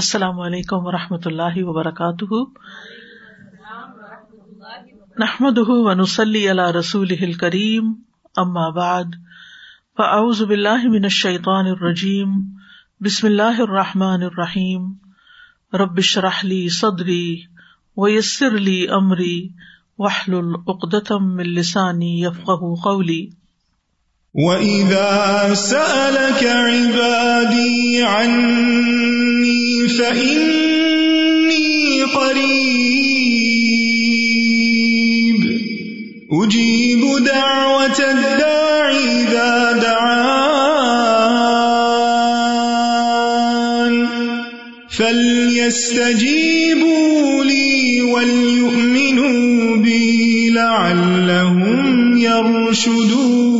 السلام علیکم و رحمۃ اللہ وبرکاتہ۔ نحمد ونسلی علی رسول کریم ام آباد فاؤز باللہ من الشیطان الرجیم، بسم اللہ الرحمٰن الرحیم۔ ربش رحلی صدری ویسر علی عمری وحل العقدم السانی یفق قولی۔ وَإِذَا سَأَلَكَ عِبَادِي عَنِّي فَإِنِّي قَرِيبٌ. أُجِيبُ دَعْوَةَ الدَّاعِ إِذَا دَعَانِ. فَلْيَسْتَجِيبُوا لِي وَلْيُؤْمِنُوا بِي لَعَلَّهُمْ يَرْشُدُونَ.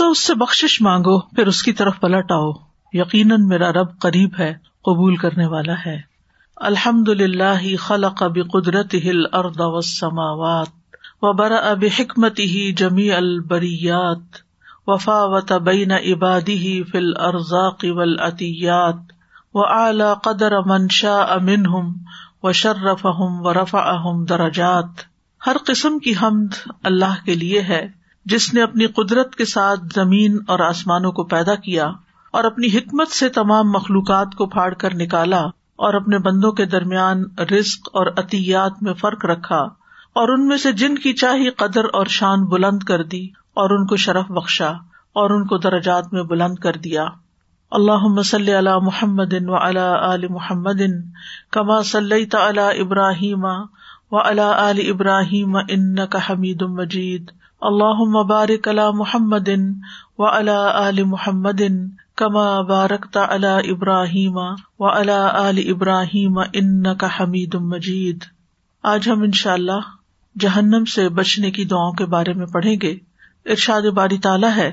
سو اس سے بخش مانگو، پھر اس کی طرف پلٹ آؤ۔ یقیناً میرا رب قریب ہے، قبول کرنے والا ہے۔ الحمد للہ خلق اب قدرت ہل ارد و سماوات و برا اب حکمت ہی جمی البریات وفا و تبین عبادی ہی فل ارزاق ول عطیات و اعلی قدر منشا امن ہم و شرف اہم و رفا اہم درجات۔ ہر قسم کی حمد اللہ کے لیے ہے۔ جس نے اپنی قدرت کے ساتھ زمین اور آسمانوں کو پیدا کیا اور اپنی حکمت سے تمام مخلوقات کو پھاڑ کر نکالا اور اپنے بندوں کے درمیان رزق اور عطیات میں فرق رکھا اور ان میں سے جن کی چاہی قدر اور شان بلند کر دی اور ان کو شرف بخشا اور ان کو درجات میں بلند کر دیا۔ اللہ مسل علی محمد و علی علی محمد کما صلی تعلی ابراہیم و علی علی ابراہیم ان کا حمید مجید۔ اللہ مبارک اللہ محمد و علی محمد کما بارک اللہ ابراہیم و علی ابراہیم ان کا حمید مجید۔ آج ہم ان شاء اللہ جہنم سے بچنے کی دعاؤں کے بارے میں پڑھیں گے۔ ارشاد باری تعالیٰ ہے۔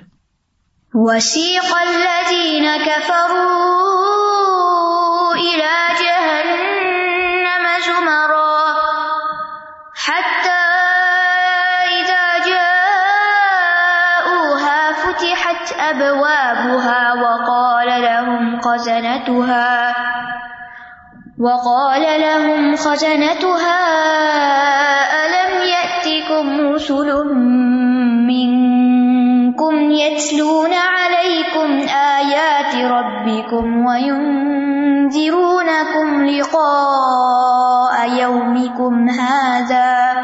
أبوابها وقال لهم خزنتها وقال لهم خزنتها ألم يأتكم رسل منكم يتلون عليكم آيات ربكم وينذرونكم لقاء يومكم هذا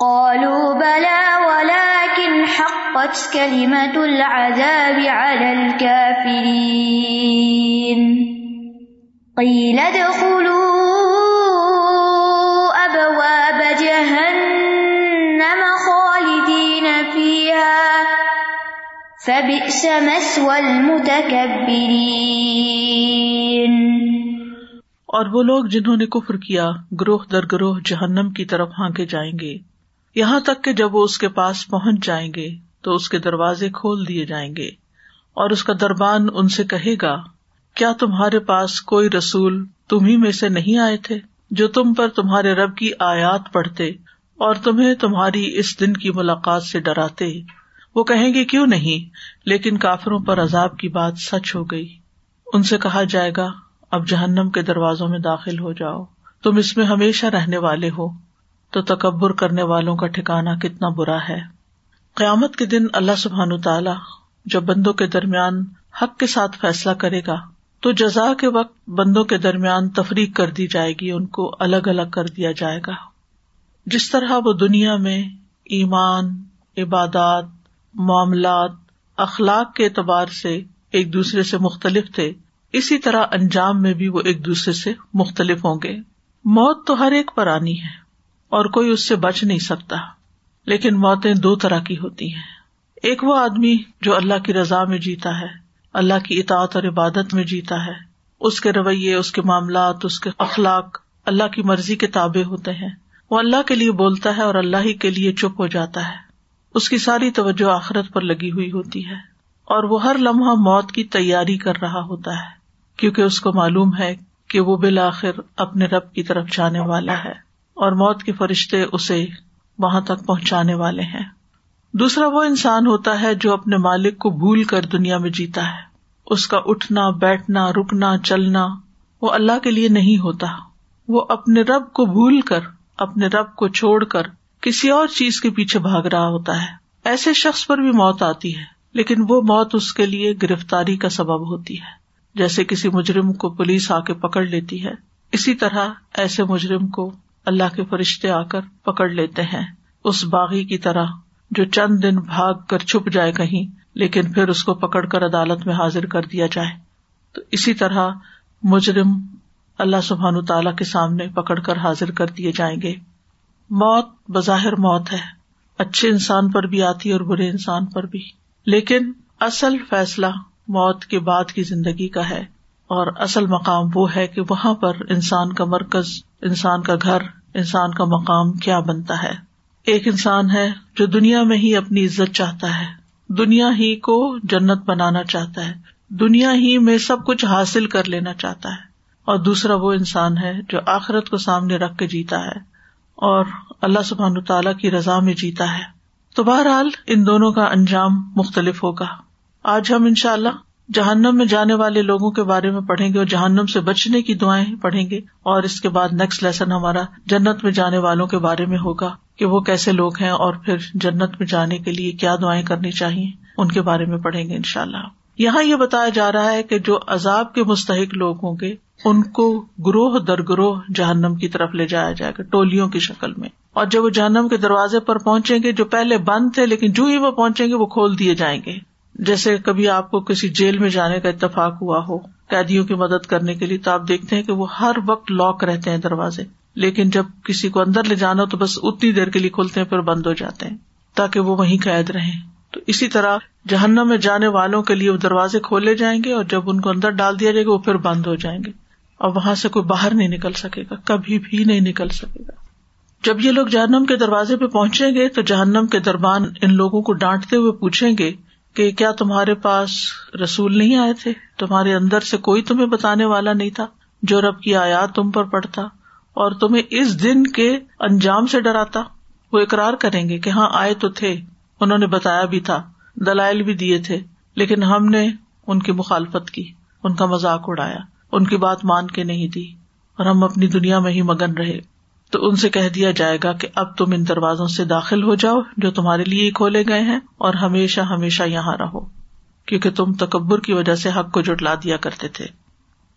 قالوا بلى حق العذاب على الكافرين. قيل ادخلوا أبواب جهنم خالدين فيها. فبئس مثوى المتكبرين. اور وہ لوگ جنہوں نے کفر کیا، گروہ در گروہ جہنم کی طرف ہانکے جائیں گے۔ یہاں تک کہ جب وہ اس کے پاس پہنچ جائیں گے۔ تو اس کے دروازے کھول دیے جائیں گے اور اس کا دربان ان سے کہے گا، کیا تمہارے پاس کوئی رسول تمہیں میں سے نہیں آئے تھے جو تم پر تمہارے رب کی آیات پڑھتے اور تمہیں تمہاری اس دن کی ملاقات سے ڈراتے؟ وہ کہیں گے، کیوں نہیں؟ لیکن کافروں پر عذاب کی بات سچ ہو گئی۔ ان سے کہا جائے گا، اب جہنم کے دروازوں میں داخل ہو جاؤ۔ تم اس میں ہمیشہ رہنے والے ہو۔ تو تکبر کرنے والوں کا ٹھکانا کتنا برا ہے۔ قیامت کے دن اللہ سبحان تعالی جب بندوں کے درمیان حق کے ساتھ فیصلہ کرے گا، تو جزا کے وقت بندوں کے درمیان تفریق کر دی جائے گی، ان کو الگ الگ کر دیا جائے گا۔ جس طرح وہ دنیا میں ایمان، عبادات، معاملات، اخلاق کے اعتبار سے ایک دوسرے سے مختلف تھے، اسی طرح انجام میں بھی وہ ایک دوسرے سے مختلف ہوں گے۔ موت تو ہر ایک پر آنی ہے اور کوئی اس سے بچ نہیں سکتا۔ لیکن موتیں دو طرح کی ہوتی ہیں۔ ایک وہ آدمی جو اللہ کی رضا میں جیتا ہے، اللہ کی اطاعت اور عبادت میں جیتا ہے۔ اس کے رویے، اس کے معاملات، اس کے اخلاق اللہ کی مرضی کے تابے ہوتے ہیں۔ وہ اللہ کے لیے بولتا ہے اور اللہ ہی کے لیے چپ ہو جاتا ہے۔ اس کی ساری توجہ آخرت پر لگی ہوئی ہوتی ہے۔ اور وہ ہر لمحہ موت کی تیاری کر رہا ہوتا ہے، کیونکہ اس کو معلوم ہے کہ وہ بالآخر اپنے رب کی طرف جانے والا ہے۔ اور موت کے فرشتے اسے وہاں تک پہنچانے والے ہیں۔ دوسرا وہ انسان ہوتا ہے جو اپنے مالک کو بھول کر دنیا میں جیتا ہے۔ اس کا اٹھنا، بیٹھنا، رکنا، چلنا وہ اللہ کے لیے نہیں ہوتا۔ وہ اپنے رب کو بھول کر، اپنے رب کو چھوڑ کر کسی اور چیز کے پیچھے بھاگ رہا ہوتا ہے۔ ایسے شخص پر بھی موت آتی ہے، لیکن وہ موت اس کے لیے گرفتاری کا سبب ہوتی ہے۔ جیسے کسی مجرم کو پولیس آ کے پکڑ لیتی ہے، اسی طرح ایسے مجرم کو اللہ کے فرشتے آ کر پکڑ لیتے ہیں۔ اس باغی کی طرح جو چند دن بھاگ کر چھپ جائے کہیں، لیکن پھر اس کو پکڑ کر عدالت میں حاضر کر دیا جائے۔ تو اسی طرح مجرم اللہ سبحان تعالی کے سامنے پکڑ کر حاضر کر دیے جائیں گے۔ موت بظاہر موت ہے۔ اچھے انسان پر بھی آتی ہے اور برے انسان پر بھی۔ لیکن اصل فیصلہ موت کے بعد کی زندگی کا ہے۔ اور اصل مقام وہ ہے کہ وہاں پر انسان کا مرکز، انسان کا گھر انسان کا مقام کیا بنتا ہے۔ ایک انسان ہے جو دنیا میں ہی اپنی عزت چاہتا ہے۔ دنیا ہی کو جنت بنانا چاہتا ہے۔ دنیا ہی میں سب کچھ حاصل کر لینا چاہتا ہے۔ اور دوسرا وہ انسان ہے جو آخرت کو سامنے رکھ کے جیتا ہے۔ اور اللہ سبحان تعالیٰ کی رضا میں جیتا ہے۔ تو بہرحال ان دونوں کا انجام مختلف ہوگا۔ آج ہم ان شاء اللہ جہنم میں جانے والے لوگوں کے بارے میں پڑھیں گے اور جہنم سے بچنے کی دعائیں پڑھیں گے اور اس کے بعد نیکسٹ لیسن ہمارا جنت میں جانے والوں کے بارے میں ہوگا کہ وہ کیسے لوگ ہیں اور پھر جنت میں جانے کے لیے کیا دعائیں کرنی چاہیے ان کے بارے میں پڑھیں گے ان شاء اللہ یہاں یہ بتایا جا رہا ہے کہ جو عذاب کے مستحق لوگ ہوں گے، ان کو گروہ در گروہ جہنم کی طرف لے جایا جائے گا، ٹولیوں کی شکل میں۔ اور جب وہ جہنم کے دروازے پر پہنچیں گے، جو پہلے بند تھے لیکن جو ہی وہ پہنچیں گے، وہ کھول دیے جائیں گے۔ جیسے کبھی آپ کو کسی جیل میں جانے کا اتفاق ہوا ہو، قیدیوں کی مدد کرنے کے لیے تو آپ دیکھتے ہیں کہ وہ ہر وقت لاک رہتے ہیں دروازے۔ لیکن جب کسی کو اندر لے جانا تو بس اتنی دیر کے لیے کھلتے ہیں پھر بند ہو جاتے ہیں، تاکہ وہ وہیں قید رہے تو اسی طرح جہنم میں جانے والوں کے لیے وہ دروازے کھولے جائیں گے اور جب ان کو اندر ڈال دیا جائے گا وہ پھر بند ہو جائیں گے۔ اور وہاں سے کوئی باہر نہیں نکل سکے گا، کبھی بھی نہیں نکل سکے گا۔ جب یہ لوگ جہنم کے دروازے پہ پہنچیں گے تو جہنم کے دربان ان لوگوں کو ڈانٹتے ہوئے پوچھیں گے کہ کیا تمہارے پاس رسول نہیں آئے تھے؟ تمہارے اندر سے کوئی تمہیں بتانے والا نہیں تھا جو رب کی آیات تم پر پڑتا اور تمہیں اس دن کے انجام سے ڈراتا؟ وہ اقرار کریں گے کہ ہاں آئے تو تھے، انہوں نے بتایا بھی تھا، دلائل بھی دیے تھے، لیکن ہم نے ان کی مخالفت کی، ان کا مذاق اڑایا، ان کی بات مان کے نہیں دی اور ہم اپنی دنیا میں ہی مگن رہے۔ تو ان سے کہہ دیا جائے گا کہ اب تم ان دروازوں سے داخل ہو جاؤ جو تمہارے لیے کھولے گئے ہیں اور ہمیشہ ہمیشہ یہاں رہو، کیونکہ تم تکبر کی وجہ سے حق کو جٹلا دیا کرتے تھے۔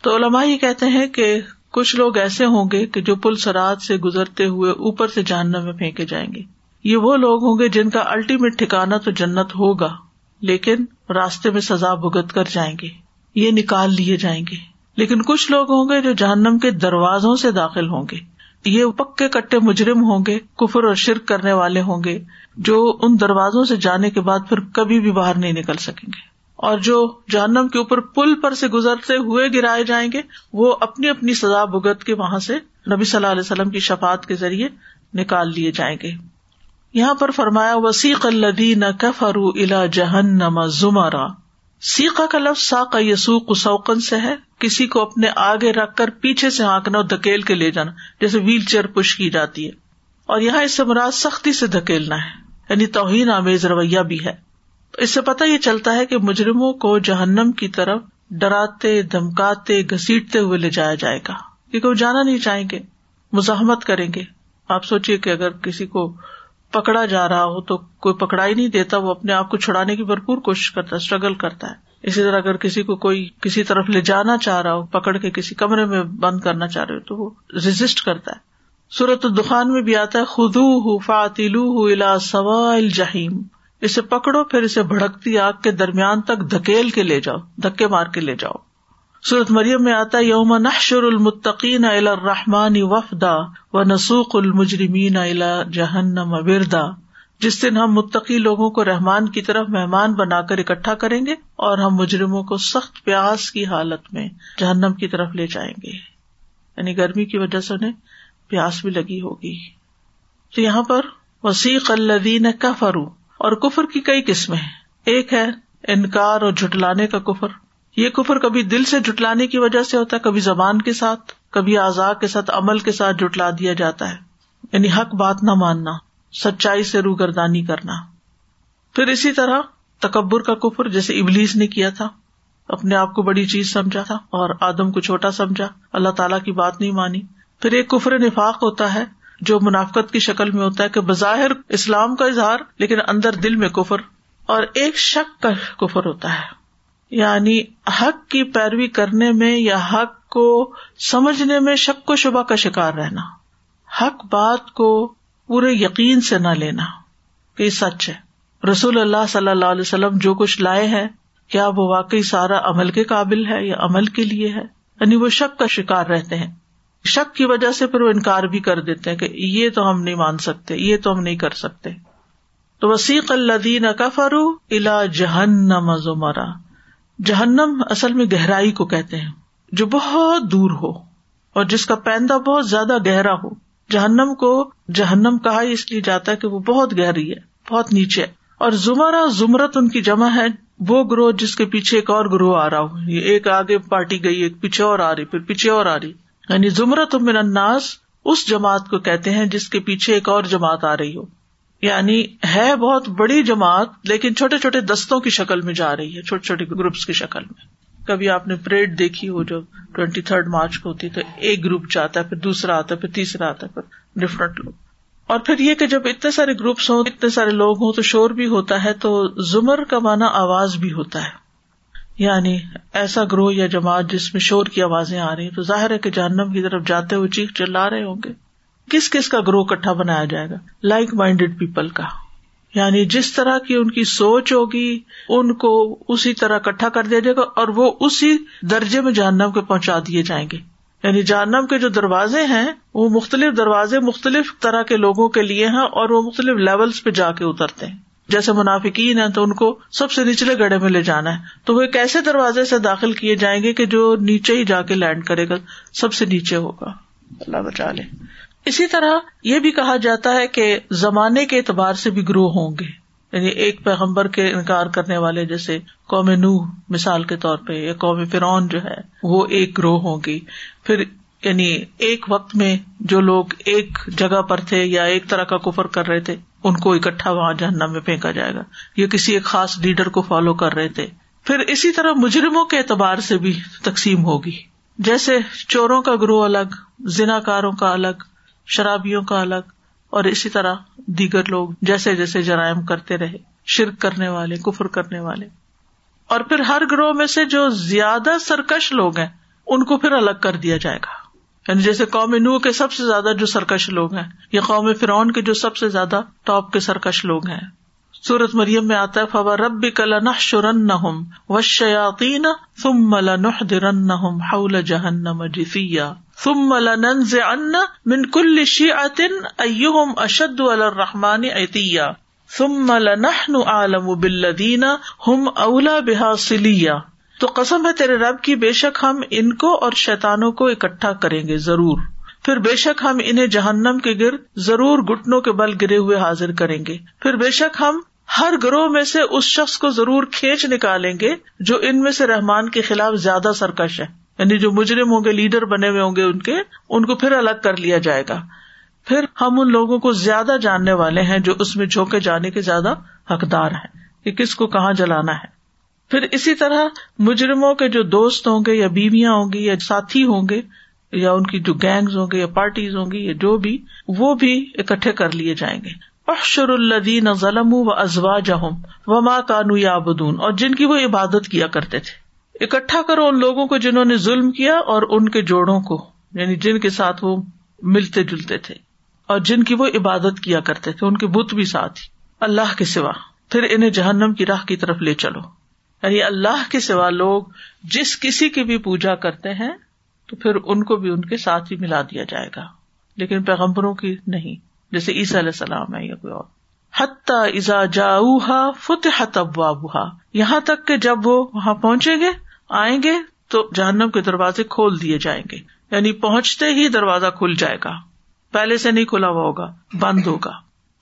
تو علماء یہ کہتے ہیں کہ کچھ لوگ ایسے ہوں گے کہ جو پل سرات سے گزرتے ہوئے اوپر سے جاننا میں پھینکے جائیں گے۔ یہ وہ لوگ ہوں گے جن کا الٹیمیٹ ٹھکانا تو جنت ہوگا، لیکن راستے میں سزا بھگت کر جائیں گے، یہ نکال لیے جائیں گے۔ لیکن کچھ لوگ ہوں گے جو جہنم کے دروازوں سے داخل ہوں گے۔ یہ پکے کٹے مجرم ہوں گے، کفر اور شرک کرنے والے ہوں گے، جو ان دروازوں سے جانے کے بعد پھر کبھی بھی باہر نہیں نکل سکیں گے۔ اور جو جہنم کے اوپر پل پر سے گزرتے ہوئے گرائے جائیں گے، وہ اپنی اپنی سزا بھگت کے وہاں سے نبی صلی اللہ علیہ وسلم کی شفات کے ذریعے نکال لیے جائیں گے۔ یہاں پر فرمایا وسیق الدین کفرو الا جہنم زمرا۔ سیقا کا لفظ ساقا یسوق سوقن سے ہے۔ کسی کو اپنے آگے رکھ کر پیچھے سے ہانکنا اور دھکیل کے لے جانا، جیسے ویل چیئر پش کی جاتی ہے۔ اور یہاں اس سے مراد سختی سے دھکیلنا ہے یعنی توہین آمیز رویہ بھی ہے۔ اس سے پتا یہ چلتا ہے کہ مجرموں کو جہنم کی طرف ڈراتے، دھمکاتے گسیٹتے ہوئے لے جایا جائے گا۔ کیونکہ وہ جانا نہیں چاہیں گے، مزاحمت کریں گے۔ آپ سوچیے کہ اگر کسی کو پکڑا جا رہا ہو تو کوئی پکڑائی نہیں دیتا، وہ اپنے آپ کو چھڑانے کی بھرپور کوشش کرتا ہے اسٹرگل کرتا ہے۔ اسی طرح اگر کسی کو کوئی کسی طرف لے جانا چاہ رہا ہو، پکڑ کے کسی کمرے میں بند کرنا چاہ رہے ہو، تو وہ ریزسٹ کرتا ہے۔ سورت الدخان میں بھی آتا ہے خدو ہُو فاتلو ہُو الا سوال جہیم اسے پکڑو، پھر اسے بھڑکتی آگ کے درمیان تک دھکیل کے لے جاؤ، دھکے مار کے لے جاؤ۔ سورت مریم میں آتا یوم نحشر المتقین الرحمان وفدا و نسوق المجرمین الا جہنم وردا۔ جس دن ہم متقی لوگوں کو رحمان کی طرف مہمان بنا کر اکٹھا کریں گے اور ہم مجرموں کو سخت پیاس کی حالت میں جہنم کی طرف لے جائیں گے۔ یعنی گرمی کی وجہ سے انہیں پیاس بھی لگی ہوگی۔ تو یہاں پر وسیق الدین کفرو اور کفر کی کئی قسمیں ایک ہے انکار اور جٹلانے کا کفر۔ یہ کفر کبھی دل سے جٹلانے کی وجہ سے ہوتا ہے، کبھی زبان کے ساتھ، کبھی آزاد کے ساتھ عمل کے ساتھ جٹلا دیا جاتا ہے۔ یعنی حق بات نہ ماننا۔ سچائی سے روگردانی کرنا۔ پھر اسی طرح تکبر کا کفر جیسے ابلیس نے کیا تھا، اپنے آپ کو بڑی چیز سمجھا تھا اور آدم کو چھوٹا سمجھا۔ اللہ تعالیٰ کی بات نہیں مانی۔ پھر ایک کفر نفاق ہوتا ہے جو منافقت کی شکل میں ہوتا ہے کہ بظاہر اسلام کا اظہار لیکن اندر دل میں کفر اور ایک شک کا کفر ہوتا ہے۔ یعنی حق کی پیروی کرنے میں یا حق کو سمجھنے میں شک و شبہ کا شکار رہنا۔ حق بات کو پورے یقین سے نہ لینا کہ سچ ہے۔ رسول اللہ صلی اللہ علیہ وسلم جو کچھ لائے ہیں، کیا وہ واقعی سارا عمل کے قابل ہے یا عمل کے لیے ہے؟ یعنی وہ شک کا شکار رہتے ہیں۔ شک کی وجہ سے پھر وہ انکار بھی کر دیتے ہیں کہ یہ تو ہم نہیں مان سکتے، یہ تو ہم نہیں کر سکتے۔ تو وسیق اللہ کا فرو الا جہنم زمرا۔ جہنم اصل میں گہرائی کو کہتے ہیں، جو بہت دور ہو اور جس کا پیندہ بہت زیادہ گہرا ہو۔ جہنم کو جہنم کہا اس لیے جاتا ہے کہ وہ بہت گہری ہے، بہت نیچے ہے۔ اور زمرا زمرت ان کی جمع ہے۔ وہ گروہ جس کے پیچھے ایک اور گروہ آ رہا ہو۔ ایک آگے پارٹی گئی، ایک پیچھے اور آ رہی، پھر پیچھے اور آ رہی۔ یعنی زمرت من الناس اس جماعت کو کہتے ہیں جس کے پیچھے ایک اور جماعت آ رہی ہو۔ یعنی ہے بہت بڑی جماعت، لیکن چھوٹے چھوٹے دستوں کی شکل میں جا رہی ہے، چھوٹے چھوٹے گروپس کی شکل میں۔ کبھی آپ نے پریڈ دیکھی ہو جو ٹوینٹی تھرڈ مارچ کو ہوتی تو ایک گروپ جاتا ہے، پھر دوسرا آتا ہے، پھر تیسرا آتا ہے، پھر ڈفرنٹ لوگ اور پھر یہ کہ جب اتنے سارے گروپس ہوں، اتنے سارے لوگ ہوں، تو شور بھی ہوتا ہے، تو زمر کا مانا آواز بھی ہوتا ہے۔ یعنی ایسا گروہ یا جماعت جس میں شور کی آوازیں آ رہی ہیں، تو ظاہر ہے کہ جہنم کی طرف جاتے ہوئے چیخ چلا رہے ہوں گے۔ کس کس کا گروہ کٹھا بنایا جائے گا؟ لائک مائنڈیڈ پیپل کا۔ یعنی جس طرح کی ان کی سوچ ہوگی، ان کو اسی طرح کٹھا کر دیا جائے گا اور وہ اسی درجے میں جہنم کے پہنچا دیے جائیں گے۔ یعنی جہنم کے جو دروازے ہیں، وہ مختلف دروازے مختلف طرح کے لوگوں کے لیے ہیں اور وہ مختلف لیولس پہ جا کے اترتے ہیں۔ جیسے منافقین ہیں تو ان کو سب سے نچلے گڑھے میں لے جانا ہے۔ تو وہ ایک ایسے دروازے سے داخل کیے جائیں گے کہ جو نیچے ہی جا کے لینڈ کرے گا، سب سے نیچے ہوگا۔ اللہ بچا لے۔ اسی طرح یہ بھی کہا جاتا ہے کہ زمانے کے اعتبار سے بھی گروہ ہوں گے۔ یعنی ایک پیغمبر کے انکار کرنے والے جیسے قوم نو مثال کے طور پہ یا قوم فرعون جو ہے، وہ ایک گروہ ہوگی پھر یعنی ایک وقت میں جو لوگ ایک جگہ پر تھے یا ایک طرح کا کفر کر رہے تھے، ان کو اکٹھا وہاں جہنم میں پھینکا جائے گا۔ یا کسی ایک خاص لیڈر کو فالو کر رہے تھے۔ پھر اسی طرح مجرموں کے اعتبار سے بھی تقسیم ہوگی۔ جیسے چوروں کا گروہ الگ زنا کاروں کا الگ شرابیوں کا الگ اور اسی طرح دیگر لوگ جیسے جیسے جرائم کرتے رہے، شرک کرنے والے، کفر کرنے والے۔ اور پھر ہر گروہ میں سے جو زیادہ سرکش لوگ ہیں، ان کو پھر الگ کر دیا جائے گا۔ یعنی جیسے قوم نو کے سب سے زیادہ جو سرکش لوگ ہیں، یا قوم فرعون کے جو سب سے زیادہ ٹاپ کے سرکش لوگ ہیں۔ سورت مریم میں آتا ہے، فوا رب کل نہ شرن نہ و شیاتی ثم لنحضرنهم حول جہنم جثیا ثم لننزعن من كل شيعة ايهم اشد على الرحمن عتيا. ثم لنحن اعلم بالذين هم اولى بها صليا. تو قسم ہے تیرے رب کی، بے شک ہم ان کو اور شیتانوں کو اکٹھا کریں گے ضرور۔ پھر بے شک ہم انہیں جہنم کے گرد ضرور گٹنوں کے بل گرے ہوئے حاضر کریں گے۔ پھر بے شک ہم ہر گروہ میں سے اس شخص کو ضرور کھینچ نکالیں گے جو ان میں سے رحمان کے خلاف زیادہ سرکش ہے۔ یعنی جو مجرم ہوں گے، لیڈر بنے ہوئے ہوں گے ان کے، ان کو پھر الگ کر لیا جائے گا۔ پھر ہم ان لوگوں کو زیادہ جاننے والے ہیں جو اس میں جھونکے جانے کے زیادہ حقدار ہیں، کہ کس کو کہاں جلانا ہے۔ پھر اسی طرح مجرموں کے جو دوست ہوں گے یا بیویاں ہوں گی یا ساتھی ہوں گے، یا ان کی جو گینگز ہوں گے یا پارٹیز ہوں گی یا جو بھی، وہ بھی اکٹھے کر لیے جائیں گے۔ احشر الدین ظلم و ازوا جہم و ماں کانو یا بدون اور جن کی وہ عبادت کیا کرتے تھے۔ اکٹھا کرو ان لوگوں کو جنہوں نے ظلم کیا اور ان کے جوڑوں کو یعنی جن کے ساتھ وہ ملتے جلتے تھے، اور جن کی وہ عبادت کیا کرتے تھے، ان کے بت بھی ساتھ ہی۔ اللہ کے سوا۔ پھر انہیں جہنم کی راہ کی طرف لے چلو۔ یعنی اللہ کے سوا لوگ جس کسی کی بھی پوجا کرتے ہیں، تو پھر ان کو بھی ان کے ساتھ ہی ملا دیا جائے گا۔ لیکن پیغمبروں کی نہیں، جیسے عیسی علیہ السلام ہے یا کوئی اور۔ حتیٰ ازا جاؤہا فتحت ابوابہا یہاں تک کہ جب وہ وہاں پہنچیں گے آئیں گے تو جہنم کے دروازے کھول دیے جائیں گے۔ یعنی پہنچتے ہی دروازہ کھل جائے گا۔ پہلے سے نہیں کھلا ہوا ہوگا، بند ہوگا۔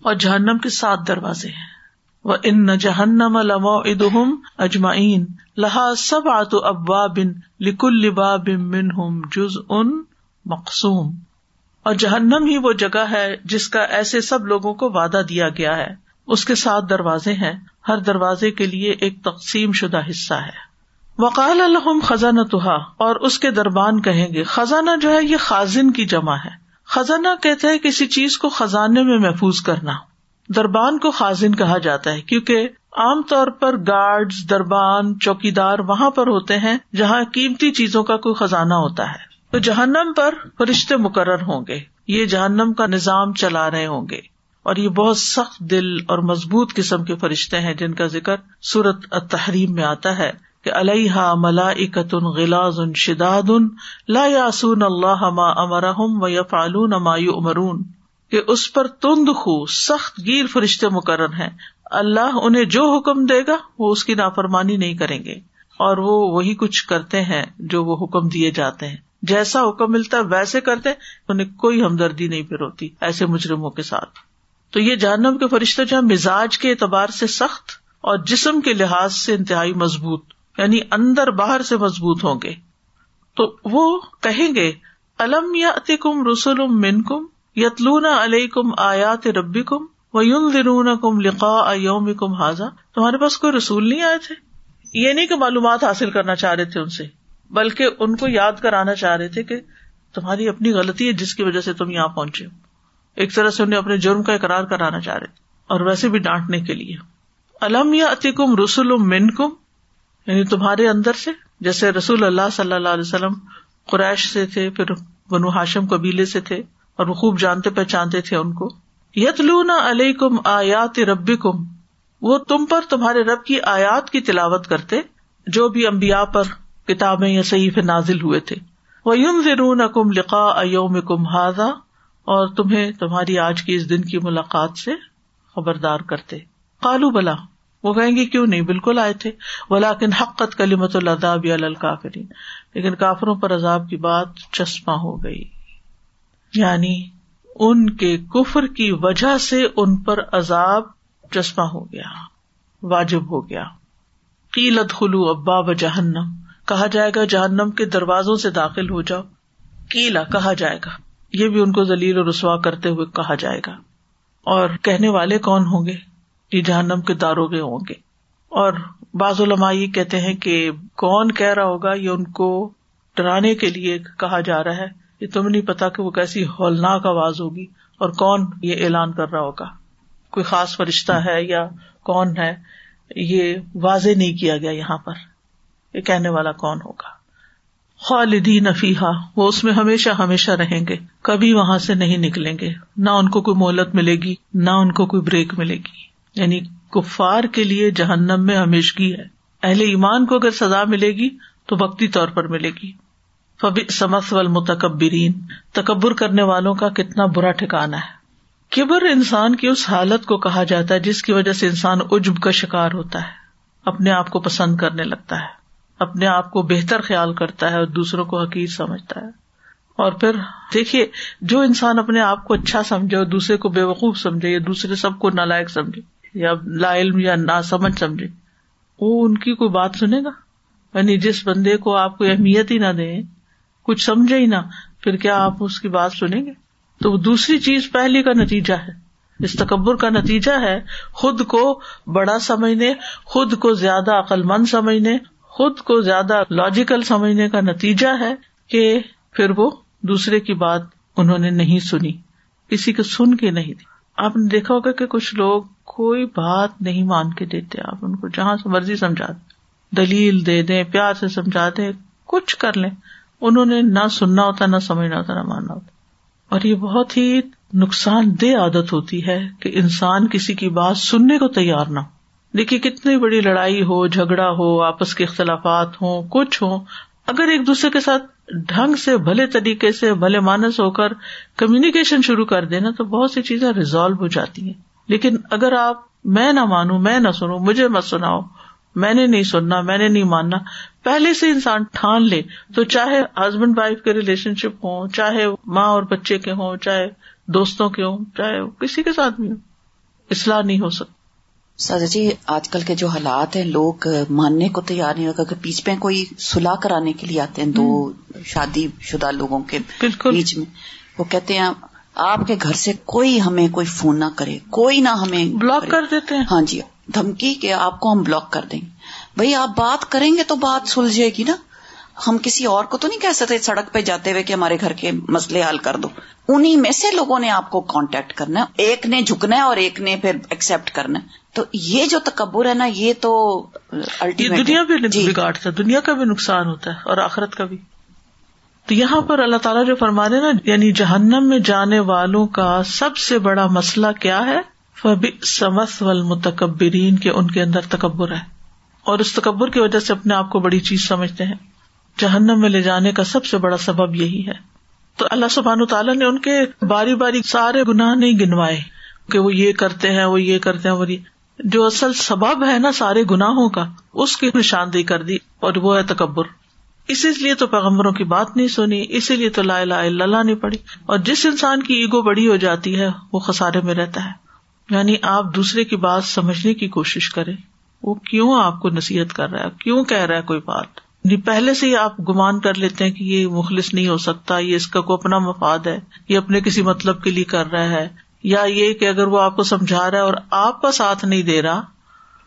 اور جہنم کے سات دروازے ہیں۔ وہ ان جہنم لمو ادہم اجمعین لہا سب آت ابا بن لکل لبا بن ہم جز ان مقصوم اور جہنم ہی وہ جگہ ہے جس کا ایسے سب لوگوں کو وعدہ دیا گیا ہے۔ اس کے ساتھ دروازے ہیں۔ ہر دروازے کے لیے ایک تقسیم شدہ حصہ ہے۔ وقال الحم خزانہ توحا اور اس کے دربان کہیں گے، خزانہ جو ہے یہ خازن کی جمع ہے۔ خزانہ کہتے ہیں کسی چیز کو خزانے میں محفوظ کرنا۔ دربان کو خازن کہا جاتا ہے، کیونکہ عام طور پر گارڈ دربان چوکی دار وہاں پر ہوتے ہیں جہاں قیمتی چیزوں کا کوئی خزانہ ہوتا ہے۔ تو جہنم پر فرشتے مقرر ہوں گے۔ یہ جہنم کا نظام چلا رہے ہوں گے۔ اور یہ بہت سخت دل اور مضبوط قسم کے فرشتے ہیں جن کا ذکر سورت تحریم میں آتا ہے۔ کہ علیہ ملا اکتن غلاز ان شداد ان لا یاسون اللہ ما امرحم و یفعلون ما یؤمرون۔ کہ اس پر تند خو، سخت گیر فرشتے مقرر ہیں۔ اللہ انہیں جو حکم دے گا، وہ اس کی نافرمانی نہیں کریں گے۔ اور وہ وہی کچھ کرتے ہیں جو وہ حکم دیے جاتے ہیں۔ جیسا حکم ملتا ہے، ویسے کرتے انہیں کوئی ہمدردی نہیں پھر ہوتی ایسے مجرموں کے ساتھ۔ تو یہ جہنم کے فرشتے جو مزاج کے اعتبار سے سخت اور جسم کے لحاظ سے انتہائی مضبوط۔ یعنی اندر باہر سے مضبوط ہوں گے۔ تو وہ کہیں گے، الم یا کم رسول من کم یتلون علیہ کم آیات ربی کم و یون درون کم لقا یوم کم حاضا تمہارے پاس کوئی رسول نہیں آئے تھے؟ یہ نہیں کہ معلومات حاصل کرنا چاہ رہے تھے ان سے، بلکہ ان کو یاد کرانا چاہ رہے تھے کہ تمہاری اپنی غلطی ہے جس کی وجہ سے تم یہاں پہنچے ہو۔ ایک طرح سے انہیں اپنے جرم کا اقرار کرانا چاہ رہے تھے، اور ویسے بھی ڈانٹنے کے لیے۔ الم یا کم رسول من کم یعنی تمہارے اندر سے؟ جیسے رسول اللہ صلی اللہ علیہ وسلم قریش سے تھے، پھر بنو ہاشم قبیلے سے تھے، اور وہ خوب جانتے پہچانتے تھے ان کو۔ یتلون علیہ کم آیات ربی کم وہ تم پر تمہارے رب کی آیات کی تلاوت کرتے، جو بھی امبیا پر کتابیں یا صحیح نازل ہوئے تھے۔ وہ یون ضرون کم لقا ایوم کم ہاضا اور تمہیں تمہاری آج کی اس دن کی ملاقات سے خبردار کرتے۔ کالو بلا وہ کہیں گے کیوں نہیں؟ بالکل آئے تھے۔ ولاکن حقت کلیمت الداب یا للکافرین لیکن کافروں پر عذاب کی بات چشمہ ہو گئی۔ یعنی ان کے کفر کی وجہ سے ان پر عذاب چشمہ ہو گیا۔ واجب ہو گیا۔ قیلت خلو ابا و جہنم۔ کہا جائے گا جہنم کے دروازوں سے داخل ہو جاؤ۔ کیلا کہا جائے گا۔ یہ بھی ان کو ذلیل و رسوا کرتے ہوئے کہا جائے گا۔ اور کہنے والے کون ہوں گے؟ یہ جہنم کے داروگے ہوں گے۔ اور بعض علماء یہ کہتے ہیں کہ کون کہہ رہا ہوگا یہ ان کو ڈرانے کے لیے کہا جا رہا ہے۔ یہ تم نہیں پتا کہ وہ کیسی ہولناک آواز ہوگی اور کون یہ اعلان کر رہا ہوگا۔ کوئی خاص فرشتہ ہے یا کون ہے، یہ واضح نہیں کیا گیا یہاں پر۔ یہ کہنے والا کون ہوگا؟ خالدین نفیحا وہ اس میں ہمیشہ ہمیشہ رہیں گے۔ کبھی وہاں سے نہیں نکلیں گے۔ نہ ان کو کوئی مہلت ملے گی، نہ ان کو کوئی بریک ملے گی۔ یعنی کفار کے لیے جہنم میں ہمیشگی ہے۔ اہل ایمان کو اگر سزا ملے گی تو وقتی طور پر ملے گی۔ سمس و متکبرین تکبر کرنے والوں کا کتنا برا ٹھکانا ہے۔ کبر انسان کی اس حالت کو کہا جاتا ہے جس کی وجہ سے انسان عجب کا شکار ہوتا ہے۔ اپنے آپ کو پسند کرنے لگتا ہے۔ اپنے آپ کو بہتر خیال کرتا ہے اور دوسروں کو حقیق سمجھتا ہے۔ اور پھر دیکھیے، جو انسان اپنے آپ کو اچھا سمجھے اور دوسرے کو بے وقوف سمجھے یا دوسرے سب کو نالائق سمجھے یا لا علم یا نہ سمجھ سمجھے۔ وہ ان کی کوئی بات سنے گا؟ یعنی جس بندے کو آپ کو اہمیت ہی نہ دیں، کچھ سمجھے ہی نہ، پھر کیا آپ اس کی بات سنیں گے؟ تو دوسری چیز پہلی کا نتیجہ ہے۔ اس تکبر کا نتیجہ ہے خود کو بڑا سمجھنے، خود کو زیادہ عقل مند سمجھنے، خود کو زیادہ لاجیکل سمجھنے کا نتیجہ ہے کہ پھر وہ دوسرے کی بات انہوں نے نہیں سنی، کسی کو سن کے نہیں دی۔ آپ نے دیکھا ہوگا کہ کچھ لوگ کوئی بات نہیں مان کے دیتے آپ ان کو جہاں سے مرضی سمجھا دیں دلیل دے دیں، پیار سے سمجھا دیں کچھ کر لیں۔ انہوں نے نہ سننا ہوتا، نہ سمجھنا ہوتا، نہ ماننا ہوتا۔ اور یہ بہت ہی نقصان دہ عادت ہوتی ہے کہ انسان کسی کی بات سننے کو تیار نہ ہو۔ دیکھیے، کتنی بڑی لڑائی ہو، جھگڑا ہو، آپس کے اختلافات ہوں، کچھ ہو اگر ایک دوسرے کے ساتھ ڈھنگ سے، بھلے طریقے سے، بھلے مانس ہو کر کمیونیکیشن شروع کر دینا تو بہت سی چیزیں ریزالو ہو جاتی ہیں۔ لیکن اگر آپ، میں نہ مانوں، میں نہ سنوں، مجھے مت سناؤ، میں نے نہیں سننا، میں نے نہیں ماننا، پہلے سے انسان ٹھان لے۔ تو چاہے ہسبینڈ وائف کے ریلیشن شپ ہوں، چاہے ماں اور بچے کے ہوں، چاہے دوستوں کے ہوں، چاہے کسی کے ساتھ بھی ہوں، اصلاح نہیں ہو سکتی سر جی آج کل کے جو حالات ہیں لوگ ماننے کو تیار نہیں ہوگا بیچ میں کوئی سلاح کرانے کے لیے آتے ہیں دو شادی شدہ لوگوں کے بالکل۔ بیچ میں وہ کہتے ہیں آپ کے گھر سے کوئی ہمیں کوئی فون نہ کرے کوئی نہ ہمیں بلاک۔ کر دیتے ہیں۔ ہاں جی دھمکی کہ آپ کو ہم بلاک کر دیں۔ گے بھائی آپ بات کریں گے تو بات سلجھے گی نا۔ ہم کسی اور کو تو نہیں کہہ سکتے سڑک پہ جاتے ہوئے کہ ہمارے گھر کے مسئلے حل کر دو۔ انہیں میں سے لوگوں نے آپ کو کانٹیکٹ کرنا ہے۔ ایک نے جھکنا ہے اور ایک نے پھر ایکسپٹ کرنا ہے۔ تو یہ جو تکبر ہے نا یہ تو یہ دنیا۔ بھی جی۔ بگاڑتا ہے دنیا کا بھی نقصان ہوتا ہے اور آخرت کا بھی۔ تو یہاں پر اللہ تعالیٰ جو فرما رہے نا یعنی جہنم میں جانے والوں کا سب سے بڑا مسئلہ کیا ہے؟ فبی سمس والمتکبرین کے ان کے اندر تکبر ہے۔ اور اس تکبر کی وجہ سے اپنے آپ کو بڑی چیز سمجھتے ہیں۔ جہنم میں لے جانے کا سب سے بڑا سبب یہی ہے۔ تو اللہ سبحان تعالیٰ نے ان کے باری باری سارے گناہ نہیں گنوائے کہ وہ یہ کرتے ہیں، وہ یہ کرتے ہیں، وہ یہ۔ جو اصل سبب ہے نا سارے گناہوں کا، اس کی نشاندہی کر دی اور وہ ہے تکبر۔ اسی لیے تو پیغمبروں کی بات نہیں سنی، اسی لیے تو لا الہ الا اللہ نہیں پڑی اور جس انسان کی ایگو بڑی ہو جاتی ہے، وہ خسارے میں رہتا ہے۔ یعنی آپ دوسرے کی بات سمجھنے کی کوشش کریں۔ وہ کیوں آپ کو نصیحت کر رہا ہے؟ کیوں کہہ رہا ہے کوئی بات؟ جی، پہلے سے ہی آپ گمان کر لیتے ہیں کہ یہ مخلص نہیں ہو سکتا، یہ اس کا کوئی اپنا مفاد ہے، یہ اپنے کسی مطلب کے لیے کر رہا ہے، یا یہ کہ اگر وہ آپ کو سمجھا رہا ہے اور آپ کا ساتھ نہیں دے رہا،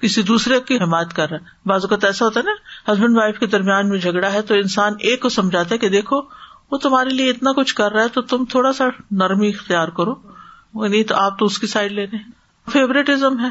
کسی دوسرے کی حمایت کر رہا ہے۔ بعض اوقات ایسا ہوتا ہے نا، ہسبینڈ وائف کے درمیان میں جھگڑا ہے تو انسان ایک کو سمجھاتا ہے کہ دیکھو، وہ تمہارے لیے اتنا کچھ کر رہا ہے تو تم تھوڑا سا نرمی اختیار کرو، نہیں تو آپ تو اس کی سائڈ لے رہے ہیں۔ فیوریٹزم ہے۔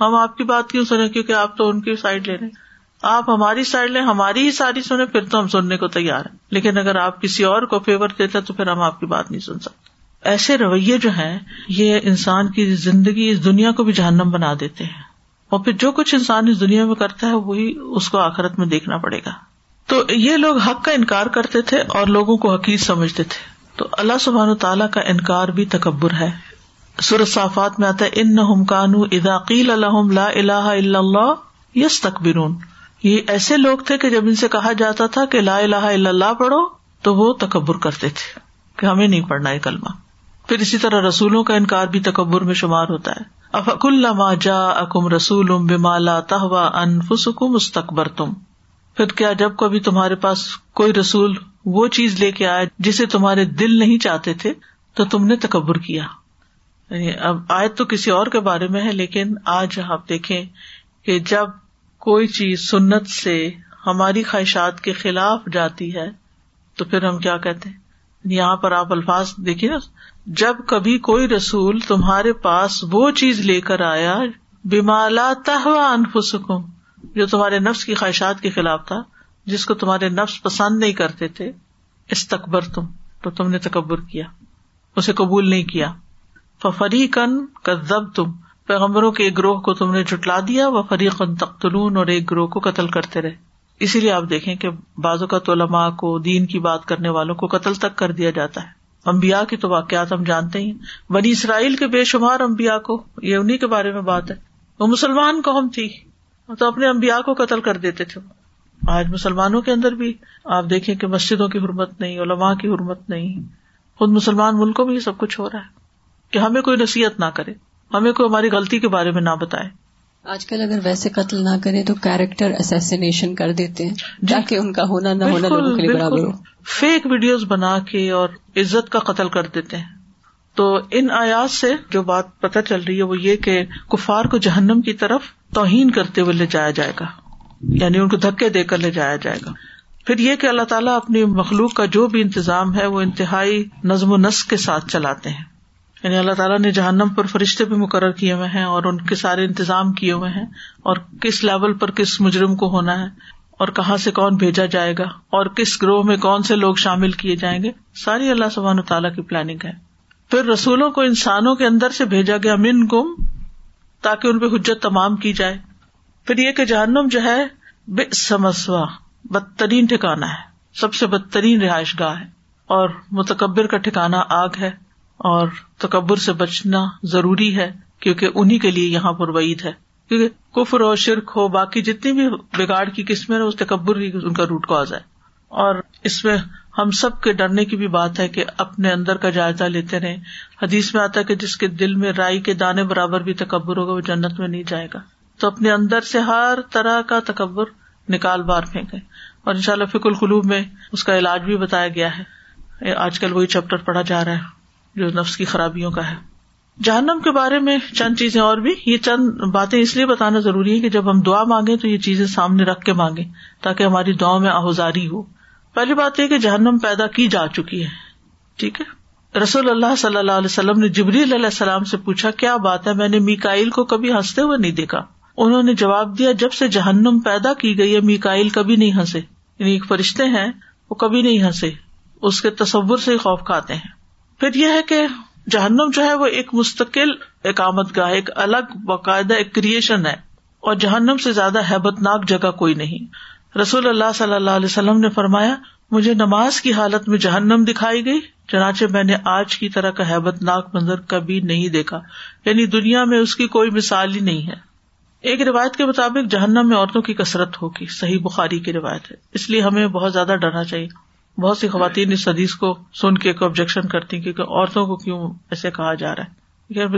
ہم آپ کی بات کیوں سنیں؟ کیونکہ آپ تو ان کی سائڈ لے رہے ہیں۔ آپ ہماری سائڈ لیں، ہماری ہی ساری سنیں، پھر تو ہم سننے کو تیار ہیں۔ لیکن اگر آپ کسی اور کو فیور دیتے تو پھر ہم آپ کی بات نہیں سن سکتے۔ ایسے رویے جو ہیں، یہ انسان کی زندگی اس دنیا کو بھی جہنم بنا دیتے ہیں۔ اور پھر جو کچھ انسان اس دنیا میں کرتا ہے، وہی اس کو آخرت میں دیکھنا پڑے گا۔ تو یہ لوگ حق کا انکار کرتے تھے اور لوگوں کو حقیق سمجھتے تھے۔ تو اللہ سبحان و تعالیٰ کا انکار بھی تکبر ہے۔ سورت صافات میں آتا ہے ان نہ کانو اداقیل الحم لا الہ الا اللہ یس تکبرون یہ ایسے لوگ تھے کہ جب ان سے کہا جاتا تھا کہ لا الہ الا اللہ پڑھو، تو وہ تکبر کرتے تھے کہ ہمیں نہیں پڑھنا ہے کلمہ۔ پھر اسی طرح رسولوں کا انکار بھی تکبر میں شمار ہوتا ہے۔ افک اللہ جا اکم رسول بمالا تہوا انفسکم مستقبر تم پھر کیا جب کبھی تمہارے پاس کوئی رسول وہ چیز لے کے آئے جسے تمہارے دل نہیں چاہتے تھے، تو تم نے تکبر کیا۔ یعنی اب آئے تو کسی اور کے بارے میں ہے، لیکن آج آپ دیکھیں کہ جب کوئی چیز سنت سے ہماری خواہشات کے خلاف جاتی ہے، تو پھر ہم کیا کہتے ہیں؟ یہاں پر آپ الفاظ دیکھیے نا، جب کبھی کوئی رسول تمہارے پاس وہ چیز لے کر آیا بیمالا تہوا انفسکم جو تمہارے نفس کی خواہشات کے خلاف تھا، جس کو تمہارے نفس پسند نہیں کرتے تھے استقبر تم تو تم نے تکبر کیا، اسے قبول نہیں کیا۔ فری کن کب تم پیغمبروں کے ایک گروہ کو تم نے جٹلا دیا، وہ فریقن تختلون اور ایک گروہ کو قتل کرتے رہے۔ اسی لیے آپ دیکھیں کہ بازو کا علماء کو، دین کی بات کرنے والوں کو قتل تک کر دیا جاتا ہے۔ امبیا کی تو واقعات ہم جانتے ہی بنی اسرائیل کے بے شمار امبیا کو یہ انہیں کے بارے میں بات ہے۔ وہ مسلمان قوم تھی تو اپنے امبیا کو قتل کر دیتے تھے۔ آج مسلمانوں کے اندر بھی آپ دیکھیں کہ مسجدوں کی حرمت نہیں، علماء کی حرمت نہیں۔ خود مسلمان ملکوں میں یہ سب کچھ ہو رہا ہے کہ ہمیں کوئی نصیحت نہ کرے۔ ہمیں کوئی ہماری غلطی کے بارے میں نہ بتائے۔ آج کل اگر ویسے قتل نہ کرے تو کیریکٹر اسیسینیشن کر دیتے ہیں تاکہ ان کا ہونا نہ ہونا لوگوں کے لیے برابر ہو۔ فیک ویڈیوز بنا کے اور عزت کا قتل کر دیتے ہیں۔ تو ان آیات سے جو بات پتہ چل رہی ہے وہ یہ کہ کفار کو جہنم کی طرف توہین کرتے ہوئے لے جایا جائے گا۔ یعنی ان کو دھکے دے کر لے جایا جائے گا۔ پھر یہ کہ اللہ تعالیٰ اپنی مخلوق کا جو بھی انتظام ہے وہ انتہائی نظم و نسق کے ساتھ چلاتے ہیں۔ یعنی اللہ تعالیٰ نے جہنم پر فرشتے بھی مقرر کیے ہوئے ہیں اور ان کے سارے انتظام کیے ہوئے ہیں اور کس لیول پر کس مجرم کو ہونا ہے اور کہاں سے کون بھیجا جائے گا اور کس گروہ میں کون سے لوگ شامل کیے جائیں گے، ساری اللہ سبحان و تعالیٰ کی پلاننگ ہے۔ پھر رسولوں کو انسانوں کے اندر سے بھیجا گیا من گم تاکہ ان پہ حجت تمام کی جائے۔ پھر یہ کہ جہنم جو ہے بے سمسوا بدترین ٹھکانا ہے۔ سب سے بدترین رہائش گاہ ہے اور متکبر کا ٹھکانا آگ ہے۔ اور تکبر سے بچنا ضروری ہے، کیونکہ انہیں کے لیے یہاں پر وعید ہے۔ کیونکہ کفر ہو شرک ہو، باقی جتنی بھی بگاڑ کی قسمیں اس تکبر ہی ان کا روٹ کاز ہے۔ اور اس میں ہم سب کے ڈرنے کی بھی بات ہے کہ اپنے اندر کا جائزہ لیتے رہے حدیث میں آتا ہے کہ جس کے دل میں رائی کے دانے برابر بھی تکبر ہوگا، وہ جنت میں نہیں جائے گا۔ تو اپنے اندر سے ہر طرح کا تکبر نکال بار پھینکے اور ان شاء اللہ فک القلوب میں اس کا علاج بھی بتایا گیا ہے۔ آج کل وہی چیپٹر پڑھا جا رہا ہے۔ جو نفس کی خرابیوں کا ہے۔ جہنم کے بارے میں چند چیزیں اور بھی۔ یہ چند باتیں اس لیے بتانا ضروری ہے کہ جب ہم دعا مانگے تو یہ چیزیں سامنے رکھ کے مانگے تاکہ ہماری دعا میں آہذاری ہو۔ پہلی بات یہ کہ جہنم پیدا کی جا چکی ہے۔ ٹھیک ہے؟ رسول اللہ صلی اللہ علیہ وسلم نے جبری علیہ السلام سے پوچھا، کیا بات ہے؟ میں نے میکائل کو کبھی ہنستے ہوئے نہیں دیکھا؟ انہوں نے جواب دیا، جب سے جہنم پیدا کی گئی ہے میکائل کبھی نہیں ہنسے۔ یعنی ایک فرشتے ہیں، وہ کبھی نہیں ہنسے۔ اس کے تصور سے ہی خوف کھاتے ہیں۔ پھر یہ ہے کہ جہنم جو ہے وہ ایک مستقل اقامت گاہ، ایک الگ باقاعدہ ایک کریشن ہے، اور جہنم سے زیادہ ہیبت ناک جگہ کوئی نہیں۔ رسول اللہ صلی اللہ علیہ وسلم نے فرمایا، مجھے نماز کی حالت میں جہنم دکھائی گئی، چنانچہ میں نے آج کی طرح کا ہیبت ناک منظر کبھی نہیں دیکھا۔ یعنی دنیا میں اس کی کوئی مثال ہی نہیں ہے۔ ایک روایت کے مطابق جہنم میں عورتوں کی کثرت ہوگی، صحیح بخاری کی روایت ہے۔ اس لیے ہمیں بہت زیادہ ڈرنا چاہیے۔ بہت سی خواتین اس حدیث کو سن کے آبجیکشن کرتی کیونکہ عورتوں کو کیوں ایسے کہا جا رہا ہے؟